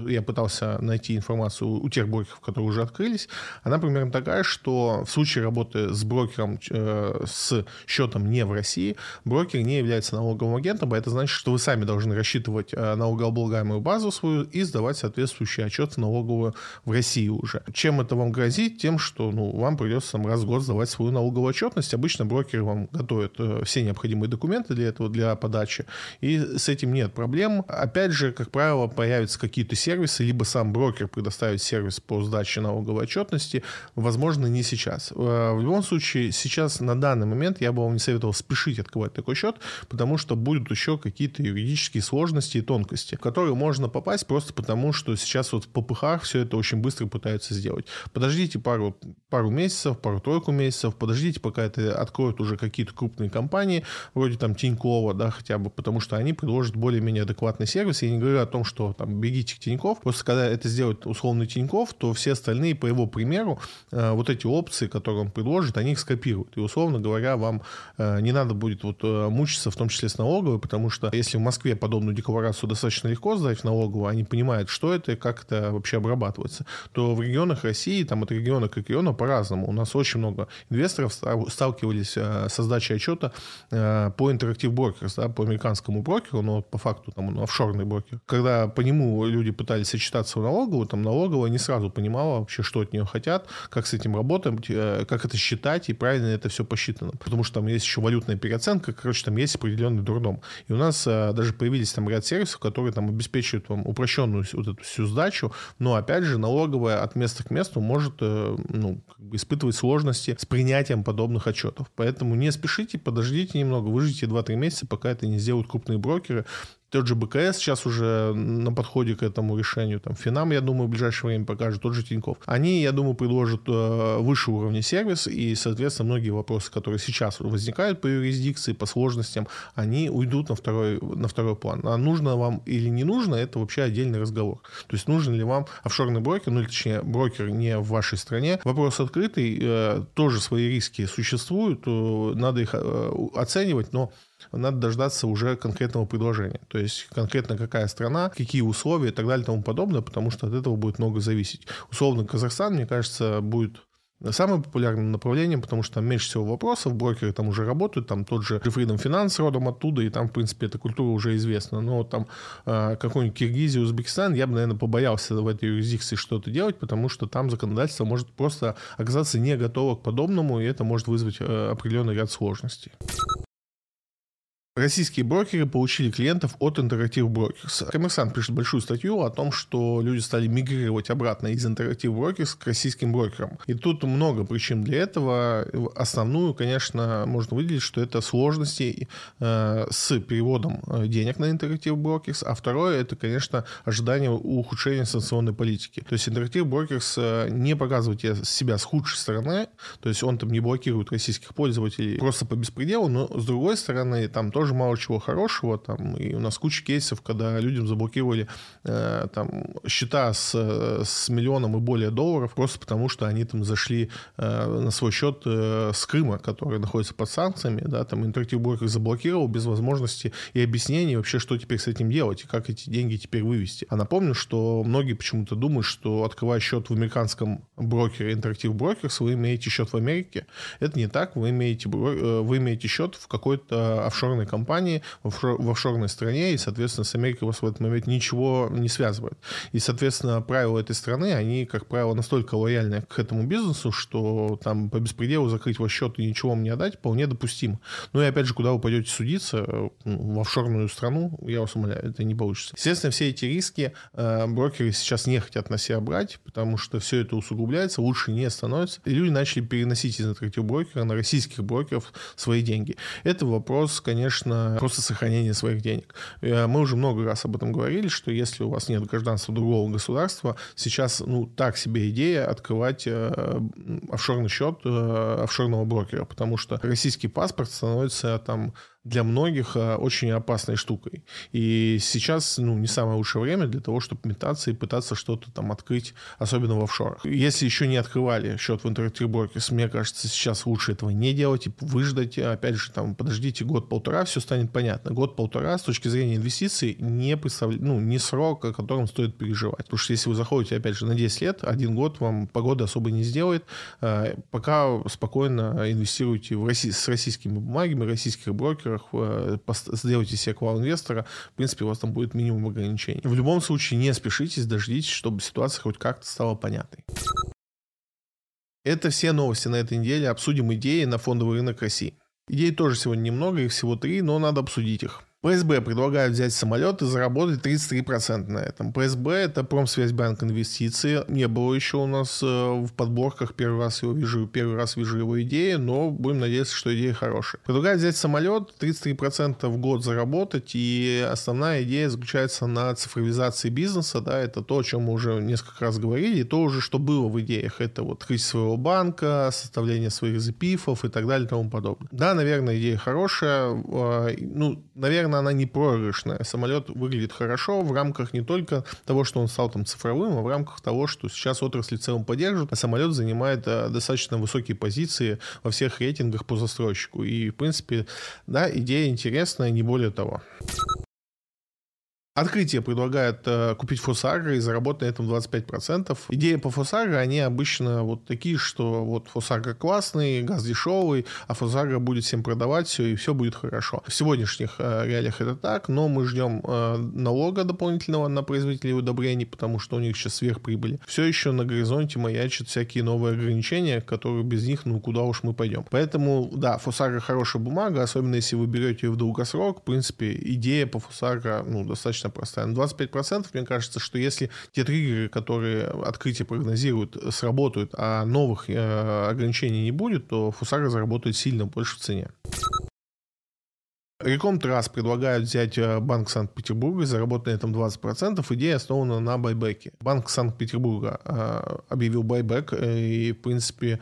я пытался найти информацию у тех брокеров, которые уже открылись, она примерно такая, что в случае работы с брокером э, с счетом не в России, брокер не является налоговым агентом, а это значит, что вы сами должны рассчитывать э, налогооблагаемую базу свою и сдавать соответствующий отчет в налоговую в России уже. Чем это вам грозит? Тем, что ну, вам придется там, раз в год сдавать свою налоговую отчетность. Обычно брокеры вам готовят э, все необходимые документы для этого, для подачи, и с этим нет проблем. Опять же, как правило, появятся какие-то сервисы, либо сам брокер предоставит сервис по сдаче налоговой отчетности, возможно, не сейчас. Э, в любом случае, сейчас на данный момент я бы вам не советовал спешить открывать такой счет, потому что будут еще какие-то юридические сложности и тонкости, в которые можно попасть просто потому, что сейчас вот в попыхах все это очень быстро пытаются сделать. Подождите пару, пару месяцев, пару-тройку месяцев, подождите, пока это откроют уже какие-то крупные компании, вроде там Тинькова, да, хотя бы, потому что они предложат более-менее адекватный сервис. Я не говорю о том, что там бегите к Тиньков, просто когда это сделает условный Тиньков, то все остальные по его примеру, э, вот эти опции, которые он предложит, они их скопируют. И, условно говоря, вам э, не надо будет вот э, мучиться, в том числе с налоговой, потому что если в Москве подобную декларацию достаточно легко сдать в налоговую, они понимают, что это и как это вообще обрабатывается, то в регионах России, там от региона к региону по-разному. У нас очень много инвесторов сталкивались со сдачей отчета по Interactive Brokers, да, по американскому брокеру, но по факту там он офшорный брокер. Когда по нему люди пытались сочетаться в налоговую, там налоговая не сразу понимала вообще, что от нее хотят, как с этим работать, э, как это считать, и правильно это все посчитано. Потому что там есть еще валютная переоценка, короче, там есть определенный дурдом. И у нас э, даже появились там ряд сервисов, которые там обеспечивают вам упрощенную вот эту всю сдачу, но, опять же, налоговая от места к месту может э, ну, испытывать сложности с принятием подобных отчетов. Поэтому не спешите, подождите немного, выждите 2-3 месяца, пока это не сделают крупные брокеры, Тот же БКС сейчас уже на подходе к этому решению. Там Финам, я думаю, в ближайшее время покажет, тот же Тиньков. Они, я думаю, предложат э, выше уровня сервис, и, соответственно, многие вопросы, которые сейчас возникают по юрисдикции, по сложностям, они уйдут на второй, на второй план. А нужно вам или не нужно, это вообще отдельный разговор. То есть нужен ли вам офшорный брокер, ну или точнее брокер не в вашей стране. Вопрос открытый, э, тоже свои риски существуют, э, надо их э, оценивать, но надо дождаться уже конкретного предложения. То есть конкретно какая страна, какие условия и так далее и тому подобное, потому что от этого будет много зависеть. Условно Казахстан, мне кажется, будет самым популярным направлением, потому что там меньше всего вопросов, брокеры там уже работают, там тот же Freedom Finance родом оттуда, и там, в принципе, эта культура уже известна. Но там э, какой-нибудь Киргизия, Узбекистан, я бы, наверное, побоялся в этой юрисдикции что-то делать, потому что там законодательство может просто оказаться не готово к подобному, и это может вызвать э, определенный ряд сложностей. Российские брокеры получили клиентов от Interactive Brokers. Коммерсант пишет большую статью о том, что люди стали мигрировать обратно из Interactive Brokers к российским брокерам. И тут много причин для этого. Основную, конечно, можно выделить, что это сложности э, с переводом э, денег на Interactive Brokers, а второе, это, конечно, ожидание ухудшения санкционной политики. То есть Interactive Brokers э, не показывает себя с худшей стороны, то есть он там не блокирует российских пользователей просто по беспределу, но с другой стороны, там тоже тоже мало чего хорошего. Там, и у нас куча кейсов, когда людям заблокировали э, там, счета с, с миллионом и более долларов, просто потому что они там зашли э, на свой счет э, с Крыма, который находится под санкциями. Да, там интерактив брокер заблокировал без возможности и объяснений вообще, что теперь с этим делать и как эти деньги теперь вывести. А напомню, что многие почему-то думают, что открывая счет в американском брокере Interactive Brokers, вы имеете счет в Америке. Это не так. Вы имеете, э, вы имеете счет в какой-то офшорной компании компании в, офшор, в офшорной стране, и, соответственно, с Америкой вас в этот момент ничего не связывает. И, соответственно, правила этой страны, они, как правило, настолько лояльны к этому бизнесу, что там по беспределу закрыть ваш счет и ничего вам не отдать вполне допустимо. Ну и, опять же, куда вы пойдете судиться, ну, в офшорную страну, я вас умоляю, это не получится. Естественно, все эти риски э, брокеры сейчас не хотят на себя брать, потому что все это усугубляется, лучше не становится. И люди начали переносить из интерактив брокера на российских брокеров свои деньги. Это вопрос, конечно, конечно, просто сохранение своих денег. Э, мы уже много раз об этом говорили, что если у вас нет гражданства другого государства, сейчас, ну, так себе идея открывать э, офшорный счет э, офшорного брокера, потому что российский паспорт становится там для многих э, очень опасной штукой. И сейчас, ну, не самое лучшее время для того, чтобы метаться и пытаться что-то там открыть, особенно в офшорах. Если еще не открывали счет в Interactive Brokers, мне кажется, сейчас лучше этого не делать и выждать. Опять же, там, подождите год-полтора, все станет понятно. Год-полтора с точки зрения инвестиций не представляет, ну, не срок, о котором стоит переживать. Потому что если вы заходите, опять же, на 10 лет, один год вам погода особо не сделает. Э, пока спокойно инвестируйте в России, с российскими бумагами, российских брокеров, во-первых, э, сделайте себе квал инвестора, в принципе, у вас там будет минимум ограничений. В любом случае, не спешитесь, дождитесь, чтобы ситуация хоть как-то стала понятной. Это все новости на этой неделе. Обсудим идеи на фондовый рынок России. Идей тоже сегодня немного, их всего три, но надо обсудить их. ПСБ предлагают взять самолет и заработать 33% на этом. ПСБ – это Промсвязьбанк инвестиции. Не было еще у нас э, в подборках. Первый раз его вижу, первый раз вижу его идеи, но будем надеяться, что идея хорошая. Предлагают взять самолет, 33% в год заработать, и основная идея заключается на цифровизации бизнеса. Да, это то, о чем мы уже несколько раз говорили, и то уже, что было в идеях. Это вот открытие своего банка, составление своих запифов и так далее и тому подобное. Да, наверное, идея хорошая. А, ну, наверное, она не проигрышная. Самолет выглядит хорошо в рамках не только того, что он стал там цифровым, а в рамках того, что сейчас отрасль в целом поддерживает, а самолет занимает а, достаточно высокие позиции во всех рейтингах по застройщику. И, в принципе, да, идея интересная, не более того. Открытие предлагает э, купить Фосагро и заработать на этом 25%. Идеи по Фосагро, они обычно вот такие, что вот Фосагро классный, газ дешевый, а Фосагро будет всем продавать все, и все будет хорошо. В сегодняшних э, реалиях это так, но мы ждем э, налога дополнительного на производителей удобрений, потому что у них сейчас сверхприбыли. Все еще на горизонте маячат всякие новые ограничения, которые без них, ну, куда уж мы пойдем. Поэтому, да, Фосагро хорошая бумага, особенно если вы берете ее в долгосрок. В принципе, идея по Фосагро, ну, достаточно достаточно простая. На 25% мне кажется, что если те триггеры, которые открытие прогнозируют, сработают, а новых э, ограничений не будет, то Фусара заработает сильно больше в цене. Реком Трас предлагают взять э, Банк Санкт-Петербурга заработать на этом 20%. Идея основана на байбеке. Банк Санкт-Петербурга э, объявил байбек, э, и, в принципе,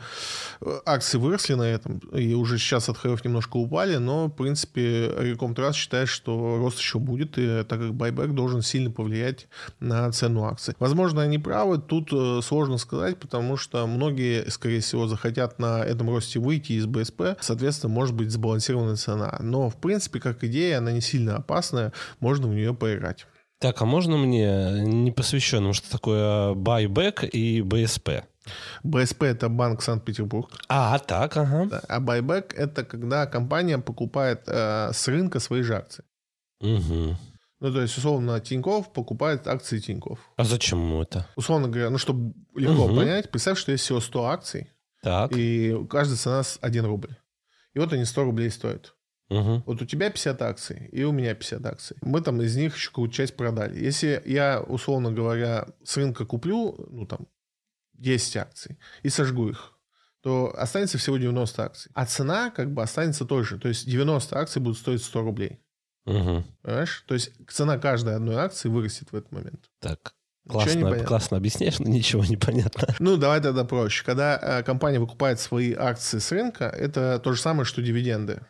акции выросли на этом, и уже сейчас от хаев немножко упали, но, в принципе, Реком Трас считает, что рост еще будет, и, так как байбек должен сильно повлиять на цену акций. Возможно, они правы, тут сложно сказать, потому что многие, скорее всего, захотят на этом росте выйти из БСП, соответственно, может быть сбалансированная цена. Но, в принципе, принципе, как идея, она не сильно опасная, можно в нее поиграть. Так, а можно мне непосвященным, что такое байбек и БСП? БСП – это Банк Санкт-Петербург. А, так, ага. А байбек – это когда компания покупает э, с рынка свои же акции. Угу. Ну, то есть, условно, Тиньков покупает акции Тиньков. А зачем ему это? Условно говоря, ну, чтобы легко угу. понять, представь, что есть всего 100 акций, так. и каждая цена 1 рубль. И вот они 100 рублей стоят. Угу. Вот у тебя 50 акций, и у меня 50 акций. Мы там из них еще какую-то часть продали. Если я, условно говоря, с рынка куплю, ну там, 10 акций и сожгу их, то останется всего 90 акций. А цена как бы останется той же. То есть 90 акций будут стоить 100 рублей. Угу. Понимаешь? То есть цена каждой одной акции вырастет в этот момент. Так. Классно, классно объясняешь, но ничего не понятно. Ну, давай тогда проще. Когда э, компания выкупает свои акции с рынка, это то же самое, что дивиденды.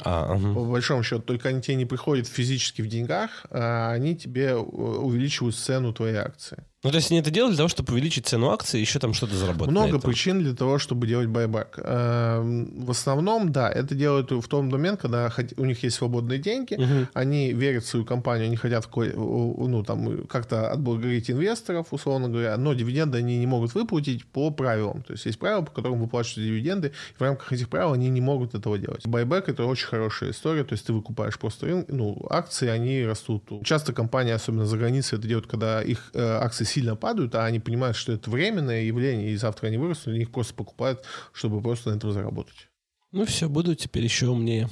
А, угу. По большому счету, только они тебе не приходят физически в деньгах, а они тебе э, увеличивают цену твоей акции. Ну, то есть они это делали для того, чтобы увеличить цену акции и еще там что-то заработать. Много причин для того, чтобы делать байбек. Эм, в основном, да, это делают в том момент, когда у них есть свободные деньги, угу. они верят в свою компанию, они хотят ну, там, как-то отблагодарить инвесторов, условно говоря, но дивиденды они не могут выплатить по правилам. То есть есть правила, по которым выплачиваются дивиденды, и в рамках этих правил они не могут этого делать. Байбек — это очень хорошая история, то есть ты выкупаешь просто ну, акции, они растут. Часто компании, особенно за границей, это делают, когда их э, акции сильно падают, а они понимают, что это временное явление, и завтра они вырастут, и их просто покупают, чтобы просто на этом заработать. Ну все, буду теперь еще умнее.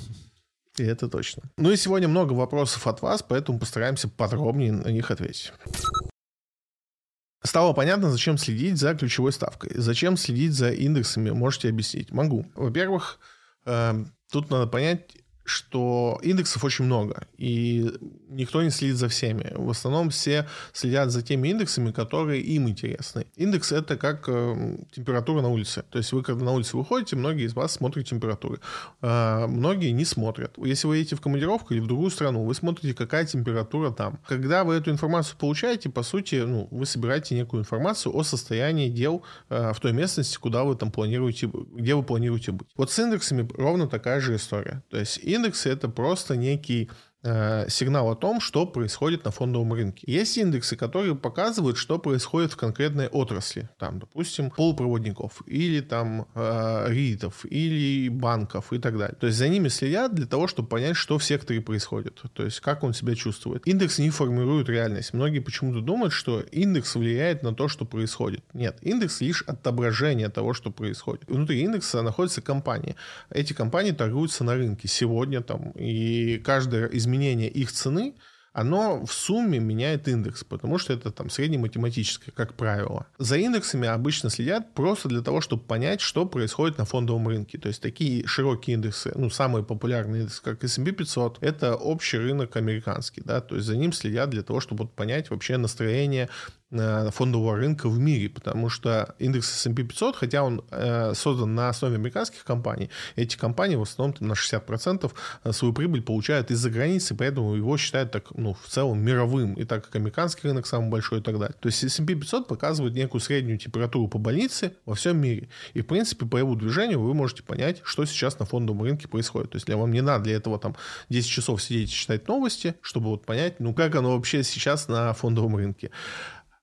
И это точно. Ну и сегодня много вопросов от вас, поэтому постараемся подробнее на них ответить. Стало понятно, зачем следить за ключевой ставкой. Зачем следить за индексами, можете объяснить? Могу. Во-первых, э, тут надо понять, что индексов очень много, и никто не следит за всеми. В основном все следят за теми индексами, которые им интересны. Индекс — это как э, температура на улице. То есть вы, когда на улице выходите, многие из вас смотрят температуры. Э, многие не смотрят. Если вы едете в командировку или в другую страну, вы смотрите, какая температура там. Когда вы эту информацию получаете, по сути, ну, вы собираете некую информацию о состоянии дел э, в той местности, куда вы там планируете, где вы планируете быть. Вот с индексами ровно такая же история. То есть индексы — это просто некий сигнал о том, что происходит на фондовом рынке. Есть индексы, которые показывают, что происходит в конкретной отрасли. Там, допустим, полупроводников, или там э, ритов, или банков и так далее. То есть за ними следят для того, чтобы понять, что в секторе происходит. То есть как он себя чувствует. Индекс не формирует реальность. Многие почему-то думают, что индекс влияет на то, что происходит. Нет, индекс лишь отображение того, что происходит. Внутри индекса находятся компании. Эти компании торгуются на рынке сегодня там, и каждая из изменение их цены, оно в сумме меняет индекс, потому что это там среднематематическое, как правило. За индексами обычно следят просто для того, чтобы понять, что происходит на фондовом рынке. То есть такие широкие индексы, ну, самые популярные индексы, как S&P 500, это общий рынок американский, да, то есть за ним следят для того, чтобы понять вообще настроение фондового рынка в мире, потому что индекс S&P 500, хотя он э, создан на основе американских компаний, эти компании в основном на 60% э, свою прибыль получают из-за границы, поэтому его считают так, ну, в целом мировым, и так как американский рынок самый большой и так далее. То есть S&P 500 показывает некую среднюю температуру по больнице во всем мире. И, в принципе, по его движению вы можете понять, что сейчас на фондовом рынке происходит. То есть для вам не надо для этого там 10 часов сидеть и читать новости, чтобы вот понять, ну, как оно вообще сейчас на фондовом рынке.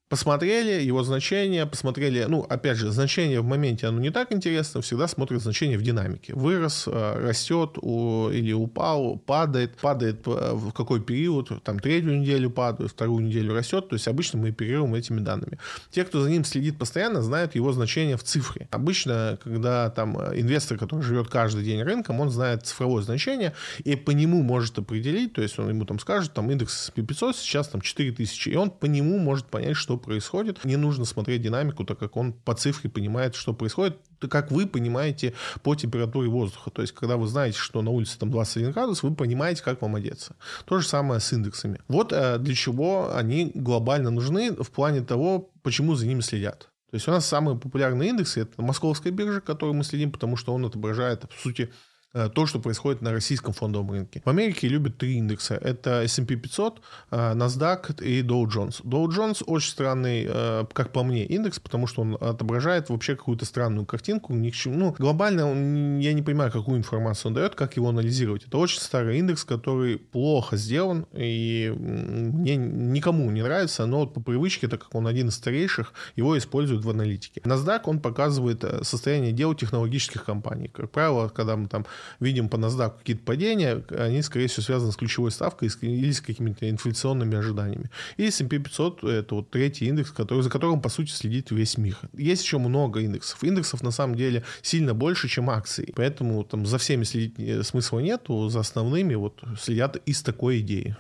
Посмотрели его значение, посмотрели, ну, опять же, значение в моменте, оно не так интересно, всегда смотрят значение в динамике. Вырос, э, растет у, или упал, падает, падает э, в какой период, там, третью неделю падает, вторую неделю растет, то есть обычно мы оперируем этими данными. Те, кто за ним следит постоянно, знают его значение в цифре. Обычно, когда там инвестор, который живет каждый день рынком, он знает цифровое значение и по нему может определить, то есть он ему там скажет, там, индекс S&P 500 сейчас там 4000, и он по нему может понять, что происходит. Не нужно смотреть динамику, так как он по цифре понимает, что происходит, как вы понимаете по температуре воздуха. То есть, когда вы знаете, что на улице там 21 градус, вы понимаете, как вам одеться. То же самое с индексами. Вот э, для чего они глобально нужны в плане того, почему за ними следят. То есть у нас самые популярные индексы это московская биржа, которую мы следим, потому что он отображает, по сути, то, что происходит на российском фондовом рынке. В Америке любят три индекса. Это S&P 500, э, NASDAQ и Dow Jones. Dow Jones очень странный, э, как по мне, индекс, потому что он отображает вообще какую-то странную картинку. Ни к чему. Ну, глобально я не понимаю, какую информацию он дает, как его анализировать. Это очень старый индекс, который плохо сделан, и мне никому не нравится, но вот по привычке, так как он один из старейших, его используют в аналитике. NASDAQ, он показывает состояние дел технологических компаний. Как правило, когда мы там видим по NASDAQ какие-то падения, они, скорее всего, связаны с ключевой ставкой или с какими-то инфляционными ожиданиями. И S&P 500 — это вот третий индекс, который, за которым, по сути, следит весь мир. Есть еще много индексов. Индексов, на самом деле, сильно больше, чем акций. Поэтому там за всеми следить э, смысла нет, за основными вот следят из такой идеи.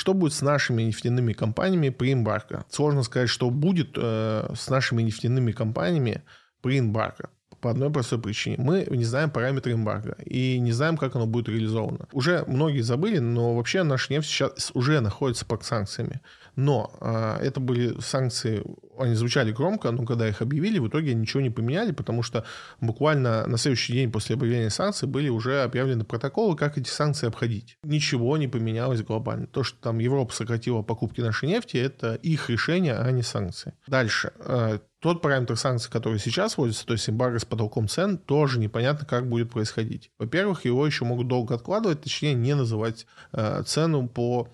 Что будет с нашими нефтяными компаниями при эмбарго? Сложно сказать, что будет э, с нашими нефтяными компаниями при эмбарго по одной простой причине. Мы не знаем параметры эмбарго и не знаем, как оно будет реализовано. Уже многие забыли, но вообще наша нефть сейчас уже находится под санкциями. Но э, это были санкции, они звучали громко, но когда их объявили, в итоге ничего не поменяли, потому что буквально на следующий день после объявления санкций были уже объявлены протоколы, как эти санкции обходить. Ничего не поменялось глобально. То, что там Европа сократила покупки нашей нефти, это их решение, а не санкции. Дальше. Э, тот параметр санкций, который сейчас вводится, то есть эмбарго с потолком цен, тоже непонятно, как будет происходить. Во-первых, его еще могут долго откладывать, точнее не называть э, цену по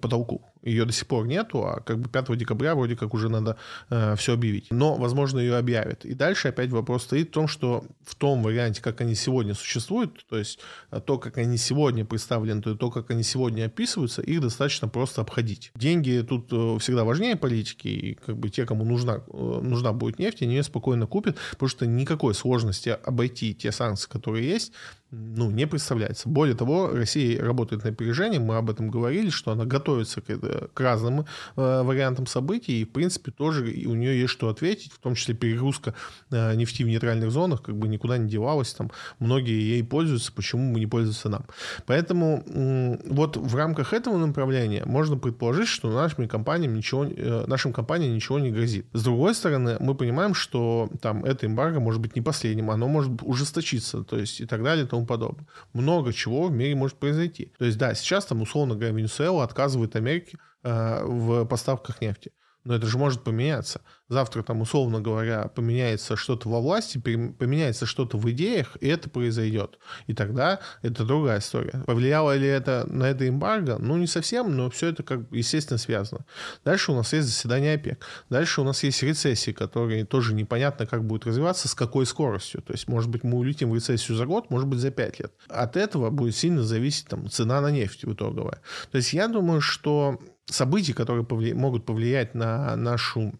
потолку. Ее до сих пор нету, а как бы 5 декабря вроде как уже надо э, все объявить. Но, возможно, ее объявят. И дальше опять вопрос стоит в том, что в том варианте, как они сегодня существуют, то есть э, то, как они сегодня представлены, то, то как они сегодня описываются, их достаточно просто обходить. Деньги тут э, всегда важнее политики, и как бы те, кому нужна, э, нужна будет нефть, они ее спокойно купят, потому что никакой сложности обойти те санкции, которые есть, ну, не представляется. Более того, Россия работает на опережение, мы об этом говорили, что она готовится к, к разным э, вариантам событий, и, в принципе, тоже у нее есть что ответить, в том числе перегрузка э, нефти в нейтральных зонах, как бы никуда не девалась, там многие ей пользуются, почему бы не пользоваться нам. Поэтому э, вот в рамках этого направления можно предположить, что нашим компаниям ничего, э, нашим компаниям ничего не грозит. С другой стороны, мы понимаем, что там это эмбарго может быть не последним, оно может ужесточиться, то есть и так далее, и тому подобное. Много чего в мире может произойти. То есть, да, сейчас там, условно говоря, Венесуэла отказывает Америке э, в поставках нефти. Но это же может поменяться завтра там, условно говоря, поменяется что-то во власти, поменяется что-то в идеях, и это произойдет. И тогда это другая история. Повлияло ли это на это эмбарго? Ну, не совсем, но все это, как естественно, связано. Дальше у нас есть заседание ОПЕК. Дальше у нас есть рецессии, которые тоже непонятно, как будут развиваться, с какой скоростью. То есть, может быть, мы улетим в рецессию за год, может быть, за пять лет. От этого будет сильно зависеть там, цена на нефть в итоговая. То есть, я думаю, что события, которые повли... могут повлиять на нашу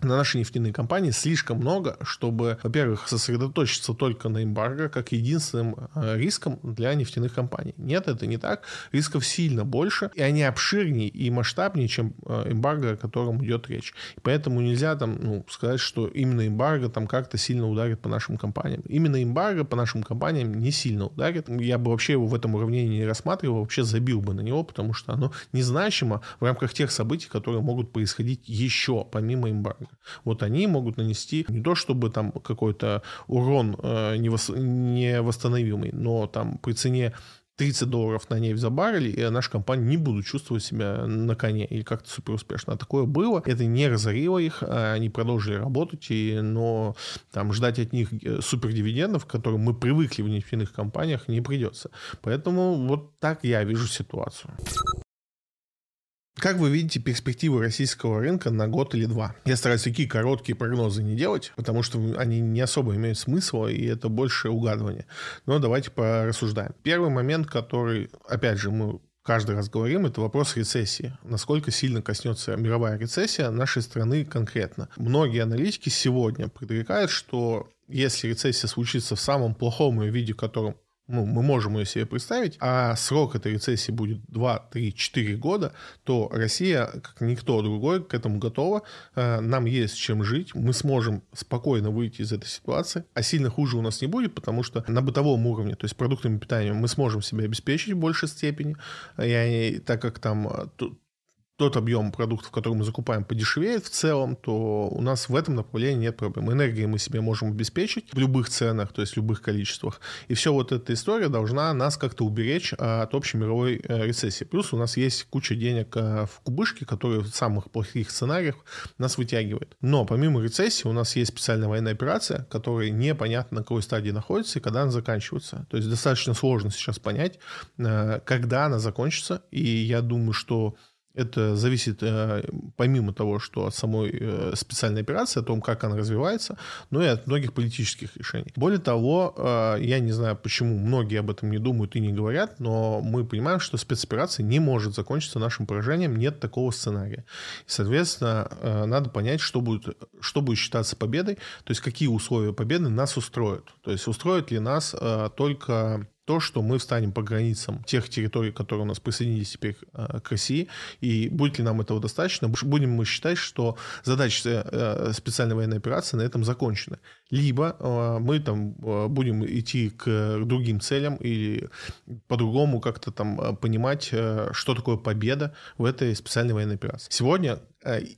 на наши нефтяные компании слишком много, чтобы, во-первых, сосредоточиться только на эмбарго как единственным э, риском для нефтяных компаний. Нет, это не так. Рисков сильно больше, и они обширнее и масштабнее, чем э, эмбарго, о котором идет речь. И поэтому нельзя там ну, сказать, что именно эмбарго там как-то сильно ударит по нашим компаниям. Именно эмбарго по нашим компаниям не сильно ударит. Я бы вообще его в этом уравнении не рассматривал, вообще забил бы на него, потому что оно незначимо в рамках тех событий, которые могут происходить еще помимо эмбарго. Вот они могут нанести не то чтобы там какой-то урон э, невосстановимый, но там при цене 30 долларов на нефть за баррель, и наша компания не будут чувствовать себя на коне или как-то супер успешно. А такое было, это не разорило их, а они продолжили работать, и, но там ждать от них э, супер дивидендов, к которым мы привыкли в нефтяных компаниях, не придется. Поэтому вот так я вижу ситуацию. Как вы видите перспективы российского рынка на год или два? Я стараюсь такие короткие прогнозы не делать, потому что они не особо имеют смысла, и это больше угадывание. Но давайте порассуждаем. Первый момент, который, опять же, мы каждый раз говорим, это вопрос рецессии. Насколько сильно коснется мировая рецессия нашей страны конкретно. Многие аналитики сегодня предрекают, что если рецессия случится в самом плохом ее виде, в котором ну, мы можем ее себе представить, а срок этой рецессии будет 2, 3, 4 года, то Россия, как никто другой, к этому готова. Э, нам есть чем жить, мы сможем спокойно выйти из этой ситуации, а сильно хуже у нас не будет, потому что на бытовом уровне, то есть продуктами питания, мы сможем себя обеспечить в большей степени, и так как там э, тот объем продуктов, который мы закупаем, подешевеет в целом, то у нас в этом направлении нет проблем. Энергии мы себе можем обеспечить в любых ценах, то есть в любых количествах. И все вот эта история должна нас как-то уберечь от общей мировой э, рецессии. Плюс у нас есть куча денег э, в кубышке, которые в самых плохих сценариях нас вытягивает. Но помимо рецессии у нас есть специальная военная операция, которая непонятно на какой стадии находится и когда она заканчивается. То есть достаточно сложно сейчас понять, э, когда она закончится. И я думаю, что это зависит э, помимо того, что от самой э, специальной операции, о том, как она развивается, но и от многих политических решений. Более того, э, я не знаю, почему многие об этом не думают и не говорят, но мы понимаем, что спецоперация не может закончиться нашим поражением, нет такого сценария. И, соответственно, надо понять, что будет, что будет считаться победой, то есть какие условия победы нас устроят. То есть устроит ли нас только то, что мы встанем по границам тех территорий, которые у нас присоединились теперь э, к России, и будет ли нам этого достаточно, будем мы считать, что задача э, специальной военной операции на этом закончена. Либо э, мы там будем идти к другим целям или по-другому как-то там понимать, что такое победа в этой специальной военной операции. Сегодня Э,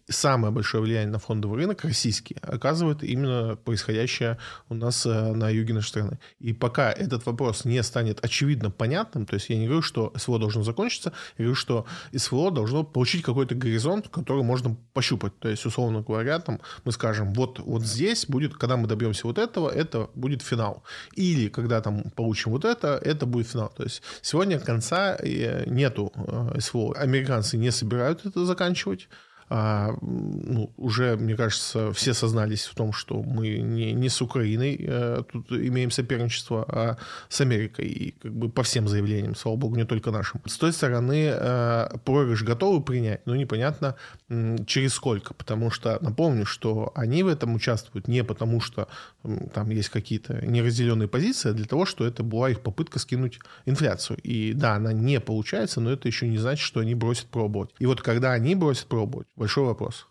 самое большое влияние на фондовый рынок российский оказывает именно происходящее у нас э, на юге нашей страны. И пока этот вопрос не станет очевидно понятным, то есть я не говорю, что СВО должно закончиться, я говорю, что СВО должно получить какой-то горизонт, который можно пощупать. То есть, условно говоря, там мы скажем, вот, вот здесь будет, когда мы добьемся вот этого, это будет финал. Или когда там получим вот это, это будет финал. То есть сегодня конца э, нету СВО. Американцы не собирают это заканчивать а, ну, уже, мне кажется, все сознались в том, что мы не, не с Украиной а, тут имеем соперничество, а с Америкой. И как бы по всем заявлениям, слава богу, не только нашим. С той стороны, а, проигрыш готовы принять, но непонятно через сколько. Потому что, напомню, что они в этом участвуют не потому, что там есть какие-то неразделенные позиции, а для того, что это была их попытка скинуть инфляцию. И да, она не получается, но это еще не значит, что они бросят пробовать. И вот когда они бросят пробовать, Большой вопрос.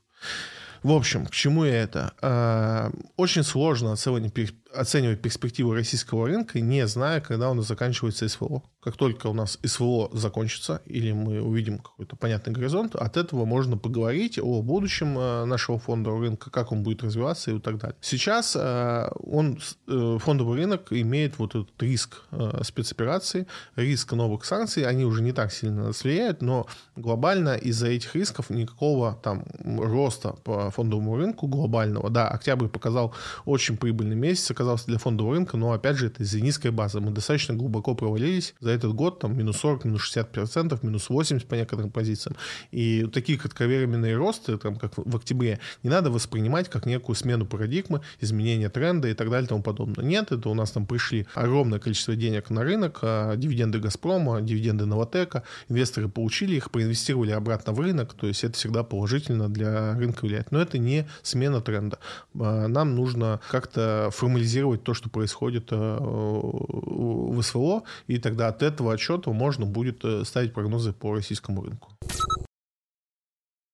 В общем, к чему я это? А, очень сложно оценивать оценивать перспективы российского рынка, не зная, когда у нас заканчивается СВО. Как только у нас СВО закончится, или мы увидим какой-то понятный горизонт, от этого можно поговорить о будущем э, нашего фондового рынка, как он будет развиваться и так далее. Сейчас э, он, э, фондовый рынок имеет вот этот риск спецопераций, риск новых санкций, они уже не так сильно нас влияют, но глобально из-за этих рисков никакого там роста по фондовому рынку глобального, да, октябрь показал очень прибыльный месяц, оказался для фондового рынка, но опять же это из-за низкой базы. Мы достаточно глубоко провалились за этот год, там минус 40, минус 60 процентов, минус 80 по некоторым позициям. И такие кратковременные росты, там, как в октябре, не надо воспринимать как некую смену парадигмы, изменение тренда и так далее и тому подобное. Нет, это у нас там пришли огромное количество денег на рынок, а, дивиденды Газпрома, дивиденды Новотека, инвесторы получили их, проинвестировали обратно в рынок, то есть это всегда положительно для рынка влияет. Но это не смена тренда. А, нам нужно как-то формализировать анализировать то, что происходит э, в СВО, и тогда от этого отчета можно будет э, ставить прогнозы по российскому рынку.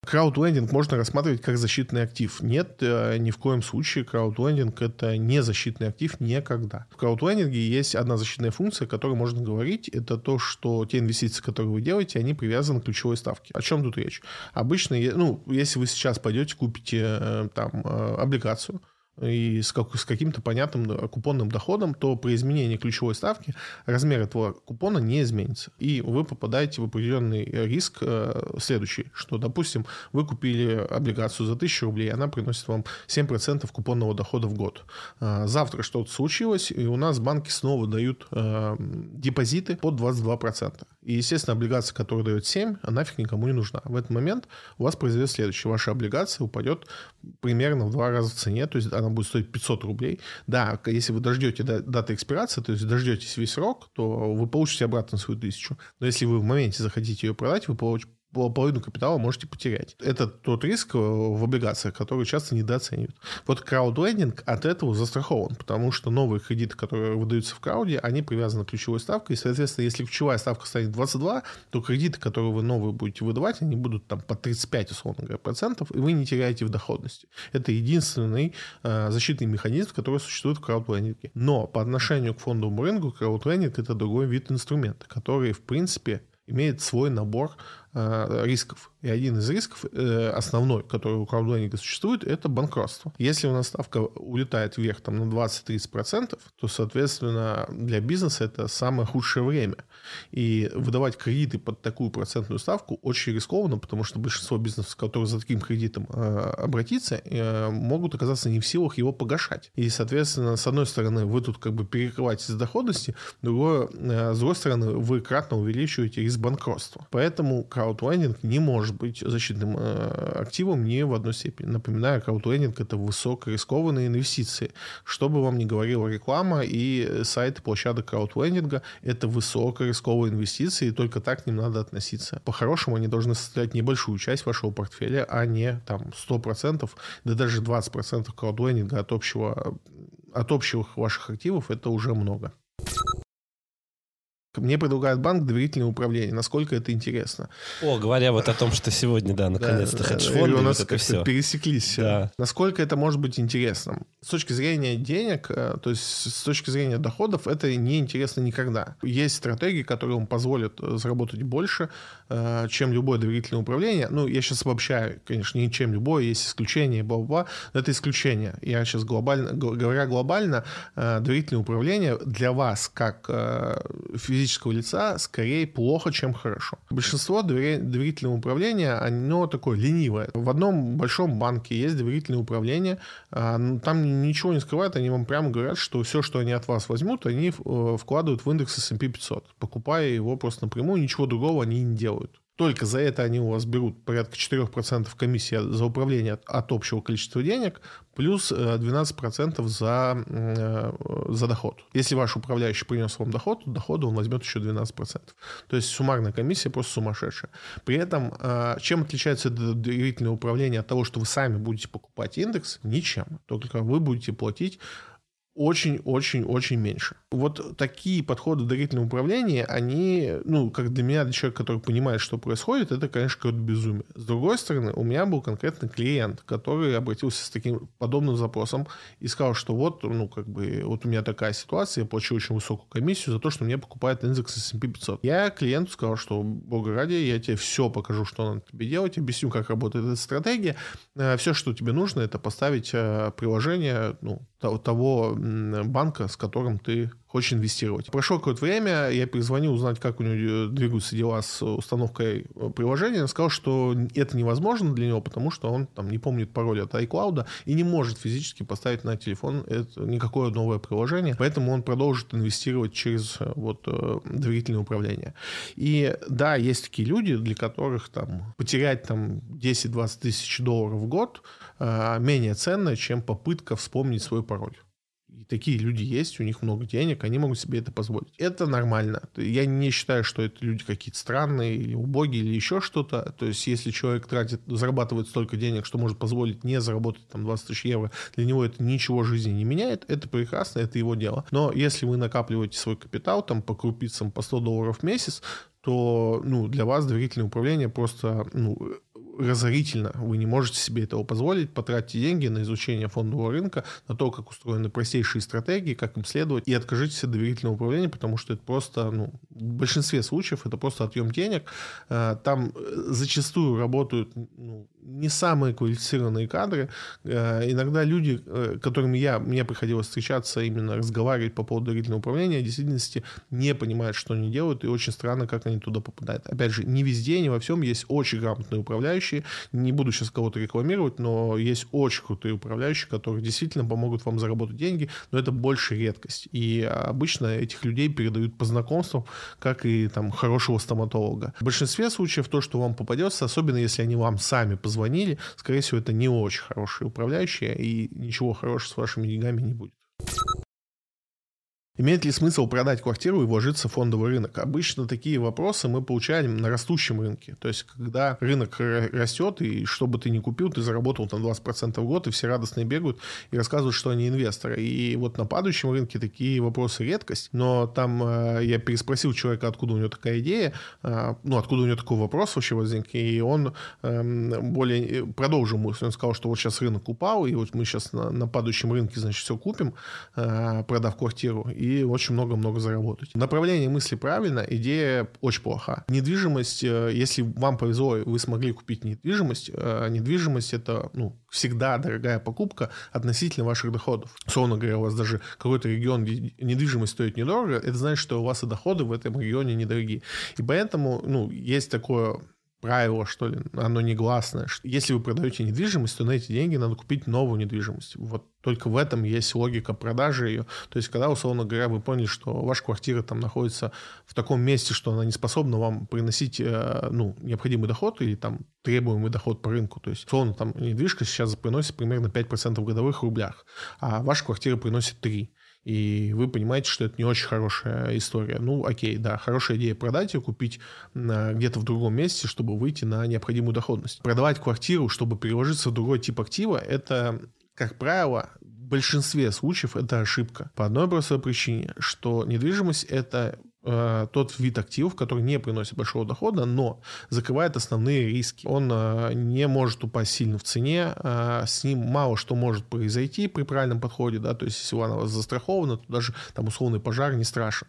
Краудлендинг можно рассматривать как защитный актив. Нет, э, ни в коем случае краудлендинг это не защитный актив никогда. В краудлендинге есть одна защитная функция, о которой можно говорить. Это то, что те инвестиции, которые вы делаете, они привязаны к ключевой ставке. О чем тут речь? Обычно, ну, если вы сейчас пойдете, купите там облигацию, и с, как, с каким-то понятным купонным доходом, то при изменении ключевой ставки размер этого купона не изменится. И вы попадаете в определенный риск э, следующий, что, допустим, вы купили облигацию за 1000 рублей, она приносит вам 7% купонного дохода в год. Э, завтра что-то случилось, и у нас банки снова дают э, депозиты по 22%. И, естественно, облигация, которая дает 7, она нафиг никому не нужна. В этот момент у вас произойдет следующее. Ваша облигация упадет примерно в два раза в цене, то есть она будет стоить 500 рублей. Да, если вы дождете даты экспирации, то есть дождетесь весь срок, то вы получите обратно свою тысячу. Но если вы в моменте захотите ее продать, вы половину капитала можете потерять. Это тот риск э, в облигациях, который часто недооценивают. Вот краудлендинг от этого застрахован, потому что новые кредиты, которые выдаются в крауде, они привязаны к ключевой ставке, и, соответственно, если ключевая ставка станет 22, то кредиты, которые вы новые будете выдавать, они будут там по 35, условно говоря, процентов, и вы не теряете в доходности. Это единственный э, защитный механизм, который существует в краудлендинге. Но по отношению к фондовому рынку краудлендинг это другой вид инструмента, который, в принципе, имеет свой набор рисков. И один из рисков, э, основной, который у краудвендинга существует, это банкротство. Если у нас ставка улетает вверх там, на 20-30%, то, соответственно, для бизнеса это самое худшее время. И выдавать кредиты под такую процентную ставку очень рискованно, потому что большинство бизнесов, которые за таким кредитом э, обратиться, э, могут оказаться не в силах его погашать. И, соответственно, с одной стороны, вы тут как бы перекрываетесь доходности, другое, э, с другой стороны, вы кратно увеличиваете риск банкротства. Поэтому краудвендинг не может быть защитным э, активом не в одной степени. Напоминаю, краудлендинг — это высокорискованные инвестиции. Что бы вам ни говорила реклама и сайты площадок краудлендинга — это высокорисковые инвестиции, и только так к ним надо относиться. По-хорошему, они должны составлять небольшую часть вашего портфеля, а не там 100%, да даже 20% краудлендинга от общего от общих ваших активов это уже много. Мне предлагает банк доверительное управление. Насколько это интересно? О, говоря вот о том, что сегодня, да, наконец-то да, хедж-фонды, у нас вот все. пересеклись. Да. Насколько это может быть интересным? С точки зрения денег, э, то есть с точки зрения доходов, это не интересно никогда. Есть стратегии, которые вам позволят э, заработать больше, э, чем любое доверительное управление. Ну, я сейчас обобщаю, конечно, не чем любое, есть исключения, бла-бла. Это исключение. Я сейчас глобально, говоря глобально, доверительное управление для вас, как физического физического лица скорее плохо, чем хорошо. Большинство доверительного управления, оно такое ленивое. В одном большом банке есть доверительное управление, а, там ничего не скрывают, они вам прямо говорят, что все, что они от вас возьмут, они э, вкладывают в индекс S&P 500, покупая его просто напрямую, ничего другого они не делают. Только за это они у вас берут порядка 4% комиссии за управление от, общего количества денег, плюс 12% э, за, э, за доход. Если ваш управляющий принес вам доход, то дохода он возьмет еще 12%. То есть суммарная комиссия просто сумасшедшая. При этом, э, чем отличается доверительное управление от того, что вы сами будете покупать индекс? Ничем. Только вы будете платить очень-очень-очень меньше. Вот такие подходы доверительного управления, они, ну, как для меня, для человека, который понимает, что происходит, это, конечно, какое-то безумие. С другой стороны, у меня был конкретно клиент, который обратился с таким подобным запросом и сказал, что вот, ну, как бы, вот у меня такая ситуация, я плачу очень высокую комиссию за то, что мне покупает индекс S&P 500. Я клиенту сказал, что, бога ради, я тебе все покажу, что надо тебе делать, объясню, как работает эта стратегия. Э, все, что тебе нужно, это поставить э, приложение, ну, того банка, с которым ты хочешь инвестировать. Прошло какое-то время, я перезвонил узнать, как у него двигаются дела с установкой э, приложения. Он сказал, что это невозможно для него, потому что он там не помнит пароль от iCloud и не может физически поставить на телефон это, никакое новое приложение. Поэтому он продолжит инвестировать через э, вот э, доверительное управление. И да, есть такие люди, для которых там потерять там 10-20 тысяч долларов в год менее ценно, чем попытка вспомнить свой пароль. Такие люди есть, у них много денег, они могут себе это позволить. Это нормально. Я не считаю, что это люди какие-то странные или убогие или еще что-то. То есть, если человек тратит, зарабатывает столько денег, что может позволить не заработать там 20 тысяч евро, для него это ничего жизни не меняет, это прекрасно, это его дело. Но если вы накапливаете свой капитал там по крупицам по 100 долларов в месяц, то ну, для вас доверительное управление просто ну, разорительно. Вы не можете себе этого позволить. Потратьте деньги на изучение фондового рынка, на то, как устроены простейшие стратегии, как им следовать, и откажитесь от доверительного управления, потому что это просто, ну, в большинстве случаев это просто отъем денег. Э, там зачастую работают ну, не самые квалифицированные кадры. Э, иногда люди, э, которыми я, мне приходилось встречаться, именно разговаривать по поводу доверительного управления, в действительности не понимают, что они делают, и очень странно, как они туда попадают. Опять же, не везде, не во всем есть очень грамотные управляющие. Не буду сейчас кого-то рекламировать, но есть очень крутые управляющие, которые действительно помогут вам заработать деньги, но это больше редкость. И обычно этих людей передают по знакомствам, как и там хорошего стоматолога. В большинстве случаев то, что вам попадется, особенно если они вам сами позвонят, позвонили, скорее всего, это не очень хорошие управляющие, и ничего хорошего с вашими деньгами не будет. Имеет ли смысл продать квартиру и вложиться в фондовый рынок? Обычно такие вопросы мы получаем на растущем рынке. То есть, когда рынок растет, и что бы ты ни купил, ты заработал там 20% в год, и все радостно бегают и рассказывают, что они инвесторы. И вот на падающем рынке такие вопросы редкость. Но там э, я переспросил человека, откуда у него такая идея, э, ну, откуда у него такой вопрос вообще возник, и он эм, более э, продолжил мысль. Он сказал, что вот сейчас рынок упал, и вот мы сейчас на, на падающем рынке, значит, все купим, продав квартиру и очень много-много заработать. Направление мысли правильно, идея очень плоха. Недвижимость, э, если вам повезло, вы смогли купить недвижимость, э, недвижимость это ну, всегда дорогая покупка относительно ваших доходов. Словно говоря, у вас даже какой-то регион, где недвижимость стоит недорого, это значит, что у вас и доходы в этом регионе недорогие. И поэтому ну, есть такое правило, что ли, оно негласное. Что если вы продаете недвижимость, то на эти деньги надо купить новую недвижимость. Вот только в этом есть логика продажи ее. То есть, когда, условно говоря, вы поняли, что ваша квартира там находится в таком месте, что она не способна вам приносить э, ну, необходимый доход или там требуемый доход по рынку. То есть, условно, там недвижка сейчас приносит примерно 5% годовых в рублях, а ваша квартира приносит 3% и вы понимаете, что это не очень хорошая история. Ну, окей, да, хорошая идея продать ее, купить где-то в другом месте, чтобы выйти на необходимую доходность. Продавать квартиру, чтобы переложиться в другой тип актива, это, как правило, в большинстве случаев это ошибка. По одной простой причине, что недвижимость — это Э, тот вид активов, который не приносит большого дохода, но закрывает основные риски. Он э, не может упасть сильно в цене, э, с ним мало что может произойти при правильном подходе, да, то есть если она застрахована, то даже там условный пожар не страшен.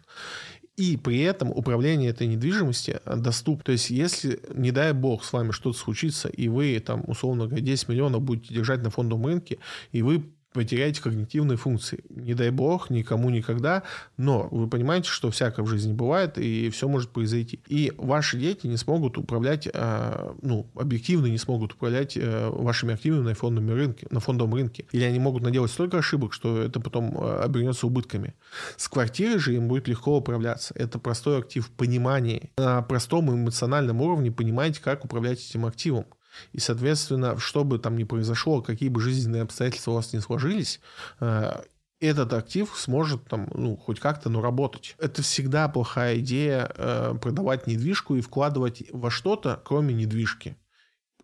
И при этом управление этой недвижимости доступно. То есть, если, не дай бог, с вами что-то случится, и вы, там, условно говоря, 10 миллионов будете держать на фондовом рынке, и вы потеряете когнитивные функции. Не дай бог, никому никогда, но вы понимаете, что всякое в жизни бывает, и все может произойти. И ваши дети не смогут управлять, э, ну, объективно не смогут управлять э, вашими активами на фондовом рынке, на фондовом рынке. Или они могут наделать столько ошибок, что это потом э, обернется убытками. С квартирой же им будет легко управляться. Это простой актив понимания. На простом эмоциональном уровне понимаете, как управлять этим активом. И, соответственно, что бы там ни произошло, какие бы жизненные обстоятельства у вас не сложились, э, этот актив сможет там, ну, хоть как-то, но работать. Это всегда плохая идея э, продавать недвижку и вкладывать во что-то, кроме недвижки.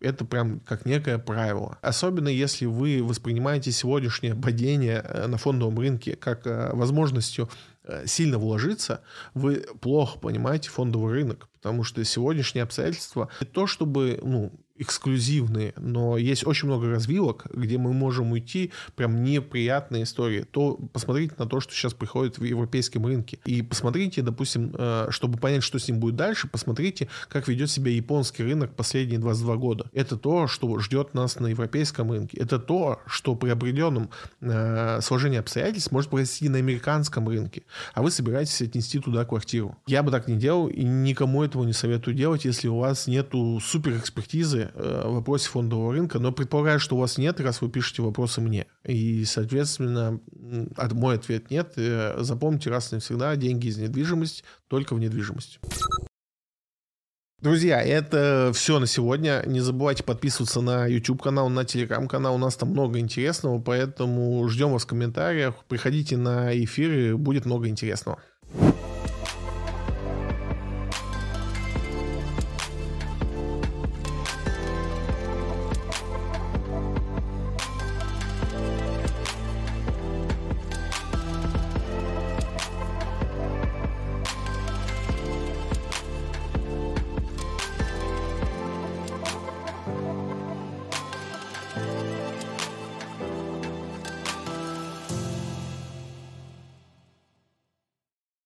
Это прям как некое правило. Особенно если вы воспринимаете сегодняшнее падение э, на фондовом рынке как возможностью сильно вложиться, вы плохо понимаете фондовый рынок, потому что сегодняшние обстоятельства не то чтобы ну, эксклюзивные, но есть очень много развилок, где мы можем уйти прям неприятные истории. То посмотрите на то, что сейчас приходит в европейском рынке. И посмотрите, допустим, э, чтобы понять, что с ним будет дальше, посмотрите, как ведет себя японский рынок последние 22 года. Это то, что ждет нас на европейском рынке. Это то, что при определенном э, сложении обстоятельств может произойти на американском рынке. А вы собираетесь отнести туда квартиру. Я бы так не делал и никому этого не советую делать, если у вас нету суперэкспертизы Э, в вопросе фондового рынка, но предполагаю, что у вас нет, раз вы пишете вопросы мне. И, соответственно, мой ответ нет. Э, запомните раз и навсегда, деньги из недвижимости только в недвижимость. Друзья, это все на сегодня. Не забывайте подписываться на YouTube канал, на Telegram канал. У нас там много интересного, поэтому ждем вас в комментариях. Приходите на эфиры, будет много интересного.